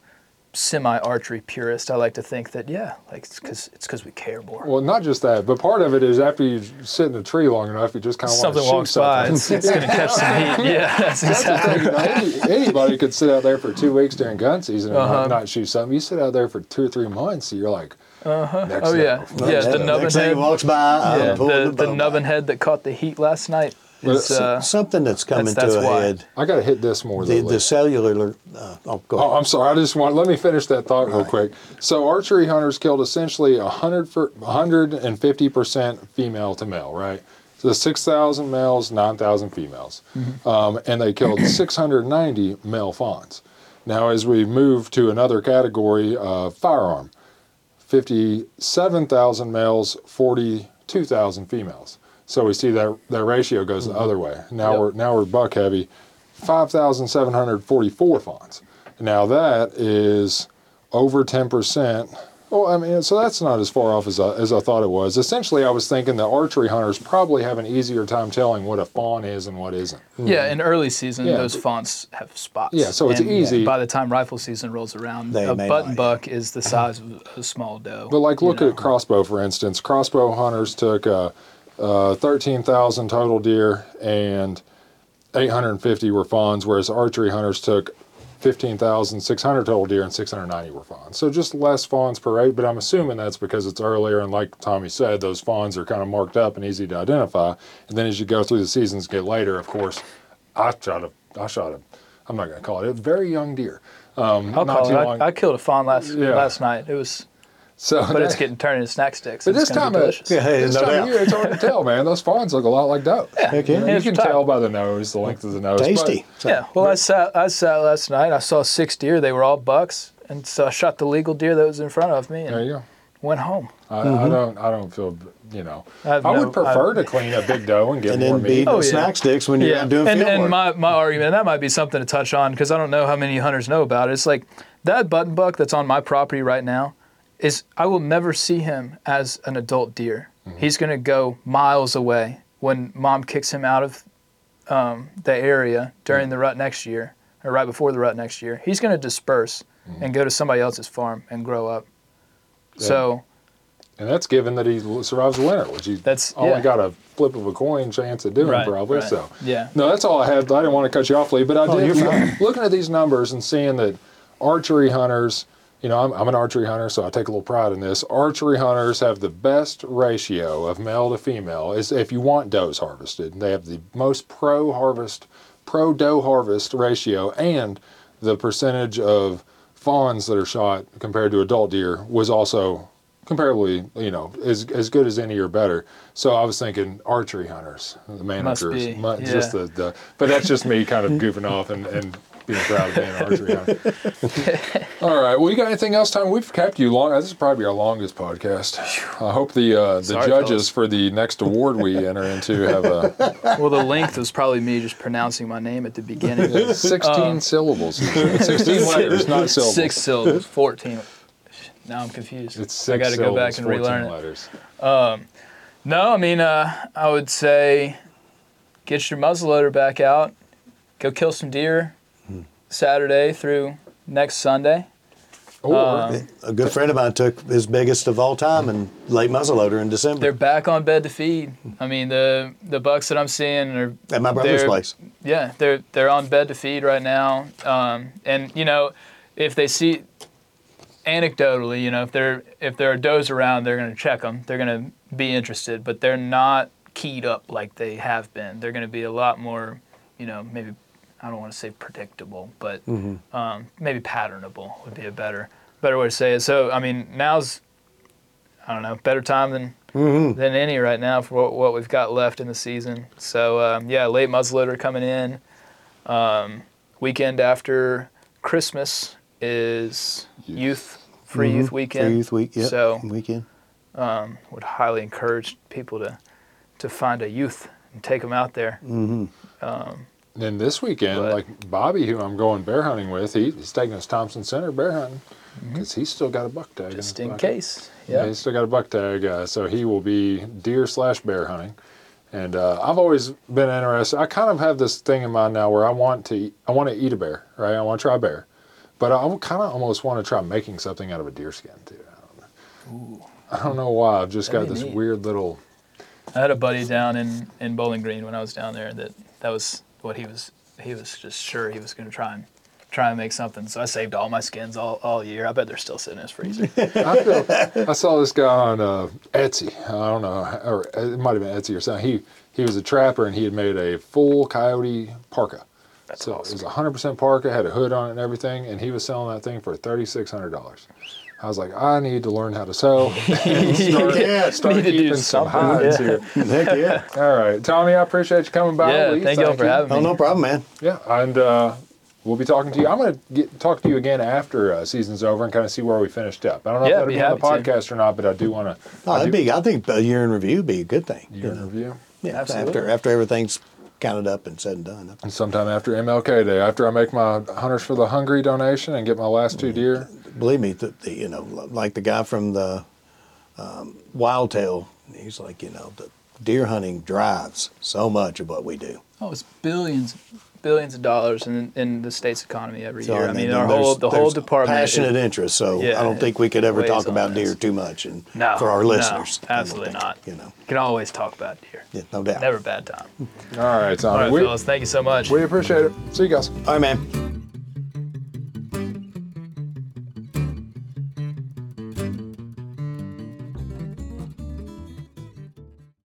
semi archery purist, I like to think that yeah, like it's because it's because we care more. Well, not just that, but part of it is after you sit in a tree long enough, you just kind of want to Something shoot walks by, something. it's, it's gonna catch some heat. Yeah, that's exactly. You know, any, anybody could sit out there for two weeks during gun season and Uh-huh. not, not shoot something. You sit out there for two or three months, you're like, uh-huh. Oh yeah, yeah. The nubbin Next thing he head. walks by, Yeah, the, the, the nubbin head that caught the heat last night is Well, uh, Something that's coming that's to a why. head. I got to hit this more. The, the cellular. Uh, oh, go Oh. I'm sorry. I just want let me finish that thought real quick. So archery hunters killed essentially 100 for 150 percent female to male, right? So 6,000 males, 9,000 females, um, and they killed 690 male fawns. Now, as we move to another category, uh, firearm, 57,000 males, 42,000 females. So we see that that ratio goes the other way. Now Yep. we're now we're buck heavy, 5,744 fawns. Now that is over 10%. Well, I mean, so that's not as far off as I, as I thought it was. Essentially, I was thinking that archery hunters probably have an easier time telling what a fawn is and what isn't. Yeah, in early season, Yeah. those fawns have spots. Yeah, so it's And easy. By the time rifle season rolls around, They a button not. buck is the size of a small doe. But like, you look know. at crossbow for instance. Crossbow hunters took uh, uh, thirteen thousand total deer, and eight hundred and fifty were fawns, whereas archery hunters took fifteen thousand six hundred total deer, and six hundred ninety were fawns. So just less fawns per eight. But I'm assuming that's because it's earlier, and like Tommy said, those fawns are kind of marked up and easy to identify. And then as you go through the seasons, get later, of course, I shot a, I shot a, I'm not going to call it a very young deer. Um, I'll not call it. I. I killed a fawn last Yeah. last night. It was, so but it's getting turned into snack sticks. But this time, of. Yeah, hey, this no time doubt. of year, it's hard to tell, man. Those fawns look a lot like doe. Heck yeah. You it's can tight. tell by the nose, the length of the nose. Tasty. So- Yeah. Well, I sat I sat last night. I saw six deer. They were all bucks, and so I shot the legal deer that was in front of me But there and you go. went home. I, Mm-hmm. I don't. I don't feel. You know. I have I no- would prefer I- to clean a big doe and get And more then meat. beat Oh, the yeah. snack sticks when you're out doing and, field and work. my, my argument, that might be something to touch on because I don't know how many hunters know about it. It's like that button buck that's on my property right now is I will never see him as an adult deer. Mm-hmm. He's going to go miles away when mom kicks him out of um, the area during the rut next year or right before the rut next year. He's going to disperse Mm-hmm. and go to somebody else's farm and grow up. So and that's given that he survives the winter, which he That's- only yeah. got a flip of a coin chance at doing Right, probably. right. So Yeah. No, that's all I had. I didn't want to cut you off, Lee, but I Oh, did. you're fine. Looking at these numbers and seeing that archery hunters, you know, I'm, I'm an archery hunter, so I take a little pride in this. Archery hunters have the best ratio of male to female. Is if you want does harvested, they have the most pro harvest, pro doe harvest ratio, and the percentage of fawns that are shot compared to adult deer was also comparably, you know, as as good as any or better. So I was thinking archery hunters, the managers, mu- just the, the. But that's just me kind of goofing off and, and being proud of being an archery hunter. All right. Well, you got anything else, Tom? We've kept you long. This is probably our longest podcast. I hope the uh, the Sorry, judges fellas. for the next award we enter into have a Well, the length was probably me just pronouncing my name at the beginning. 16 syllables. 16 letters, not syllables. Six syllables, 14. Now I'm confused. It's six I got to go back and syllables, 14 relearn it. letters. No, I mean, uh, I would say get your muzzleloader back out, go kill some deer Saturday through next Sunday. Or Um, A good friend of mine took his biggest of all time and late muzzleloader in December They're back on bed to feed. I mean, the the bucks that I'm seeing are at my brother's place. yeah, they're they're on bed to feed right now. Um, and you know, if they see anecdotally, you know, if there if there are does around, they're going to check them. They're going to be interested, but they're not keyed up like they have been. They're going to be a lot more, you know, maybe I don't want to say predictable, but um, maybe patternable would be a better better way to say it. So I mean, now's I don't know, better time than than any right now for what, what we've got left in the season. So um, yeah, late muzzleloader coming in. Um, weekend after Christmas is Youth. youth, free youth weekend. Free youth week. Yep. So weekend. um, would highly encourage people to to find a youth and take them out there. Then this weekend, But- like Bobby, who I'm going bear hunting with, he, he's taking us Thompson Center bear hunting because he's still got a buck tag. Mm-hmm. Just his in case. Yeah, Yeah. he's still got a buck tag, uh, so he will be deer slash bear hunting. And uh, I've always been interested. I kind of have this thing in mind now where I want to eat, I want to eat a bear, right? I want to try a bear, but I kind of almost want to try making something out of a deer skin too. I don't know. I don't know why. I've just That'd got this neat. weird little. I had a buddy down in, in Bowling Green when I was down there that that was what he was he was just sure he was going to try and try and make something. So I saved all my skins all, all year. I bet they're still sitting in his freezer. I, feel, I saw this guy on uh, Etsy. I don't know, or it might have been Etsy or something. He he was a trapper and he had made a full coyote parka. That's so awesome. it was 100% parka, had a hood on it and everything, and he was selling that thing for $3,600. I was like, I need to learn how to sew. and start Yeah, start need to do keeping some hides yeah. here. Heck yeah. All right, Tommy, I appreciate you coming by. yeah, Lee, thank y'all for having me. Oh, no problem, man. Yeah, and uh, we'll be talking to you. I'm going to talk to you again after uh, season's over and kind of see where we finished up. I don't know Yeah, if that'll be be on the happy to. podcast or not, but I do want to. No, that'd be. I think a year in review would be a good thing. Year in review. Yeah, Absolutely. after after everything's counted up and said and done. And sometime after MLK Day, after I make my Hunters for the Hungry donation and get my last two deer. Believe me, the, the, you know, like the guy from the um, Wild Tail, he's like, you know, the deer hunting drives so much of what we do. Oh, it's billions, billions of dollars in, in the state's economy every So, year. I mean, there's- our whole the whole department. passionate is- interest. So Yeah, I don't think we could ever talk about this. deer too much, and No, for our listeners, I don't absolutely think, not. You know, can always talk about deer. yeah, no doubt. Never a bad time. All right, Tommy. All right, we, fellas, thank you so much. we appreciate it. See you guys. All right, man.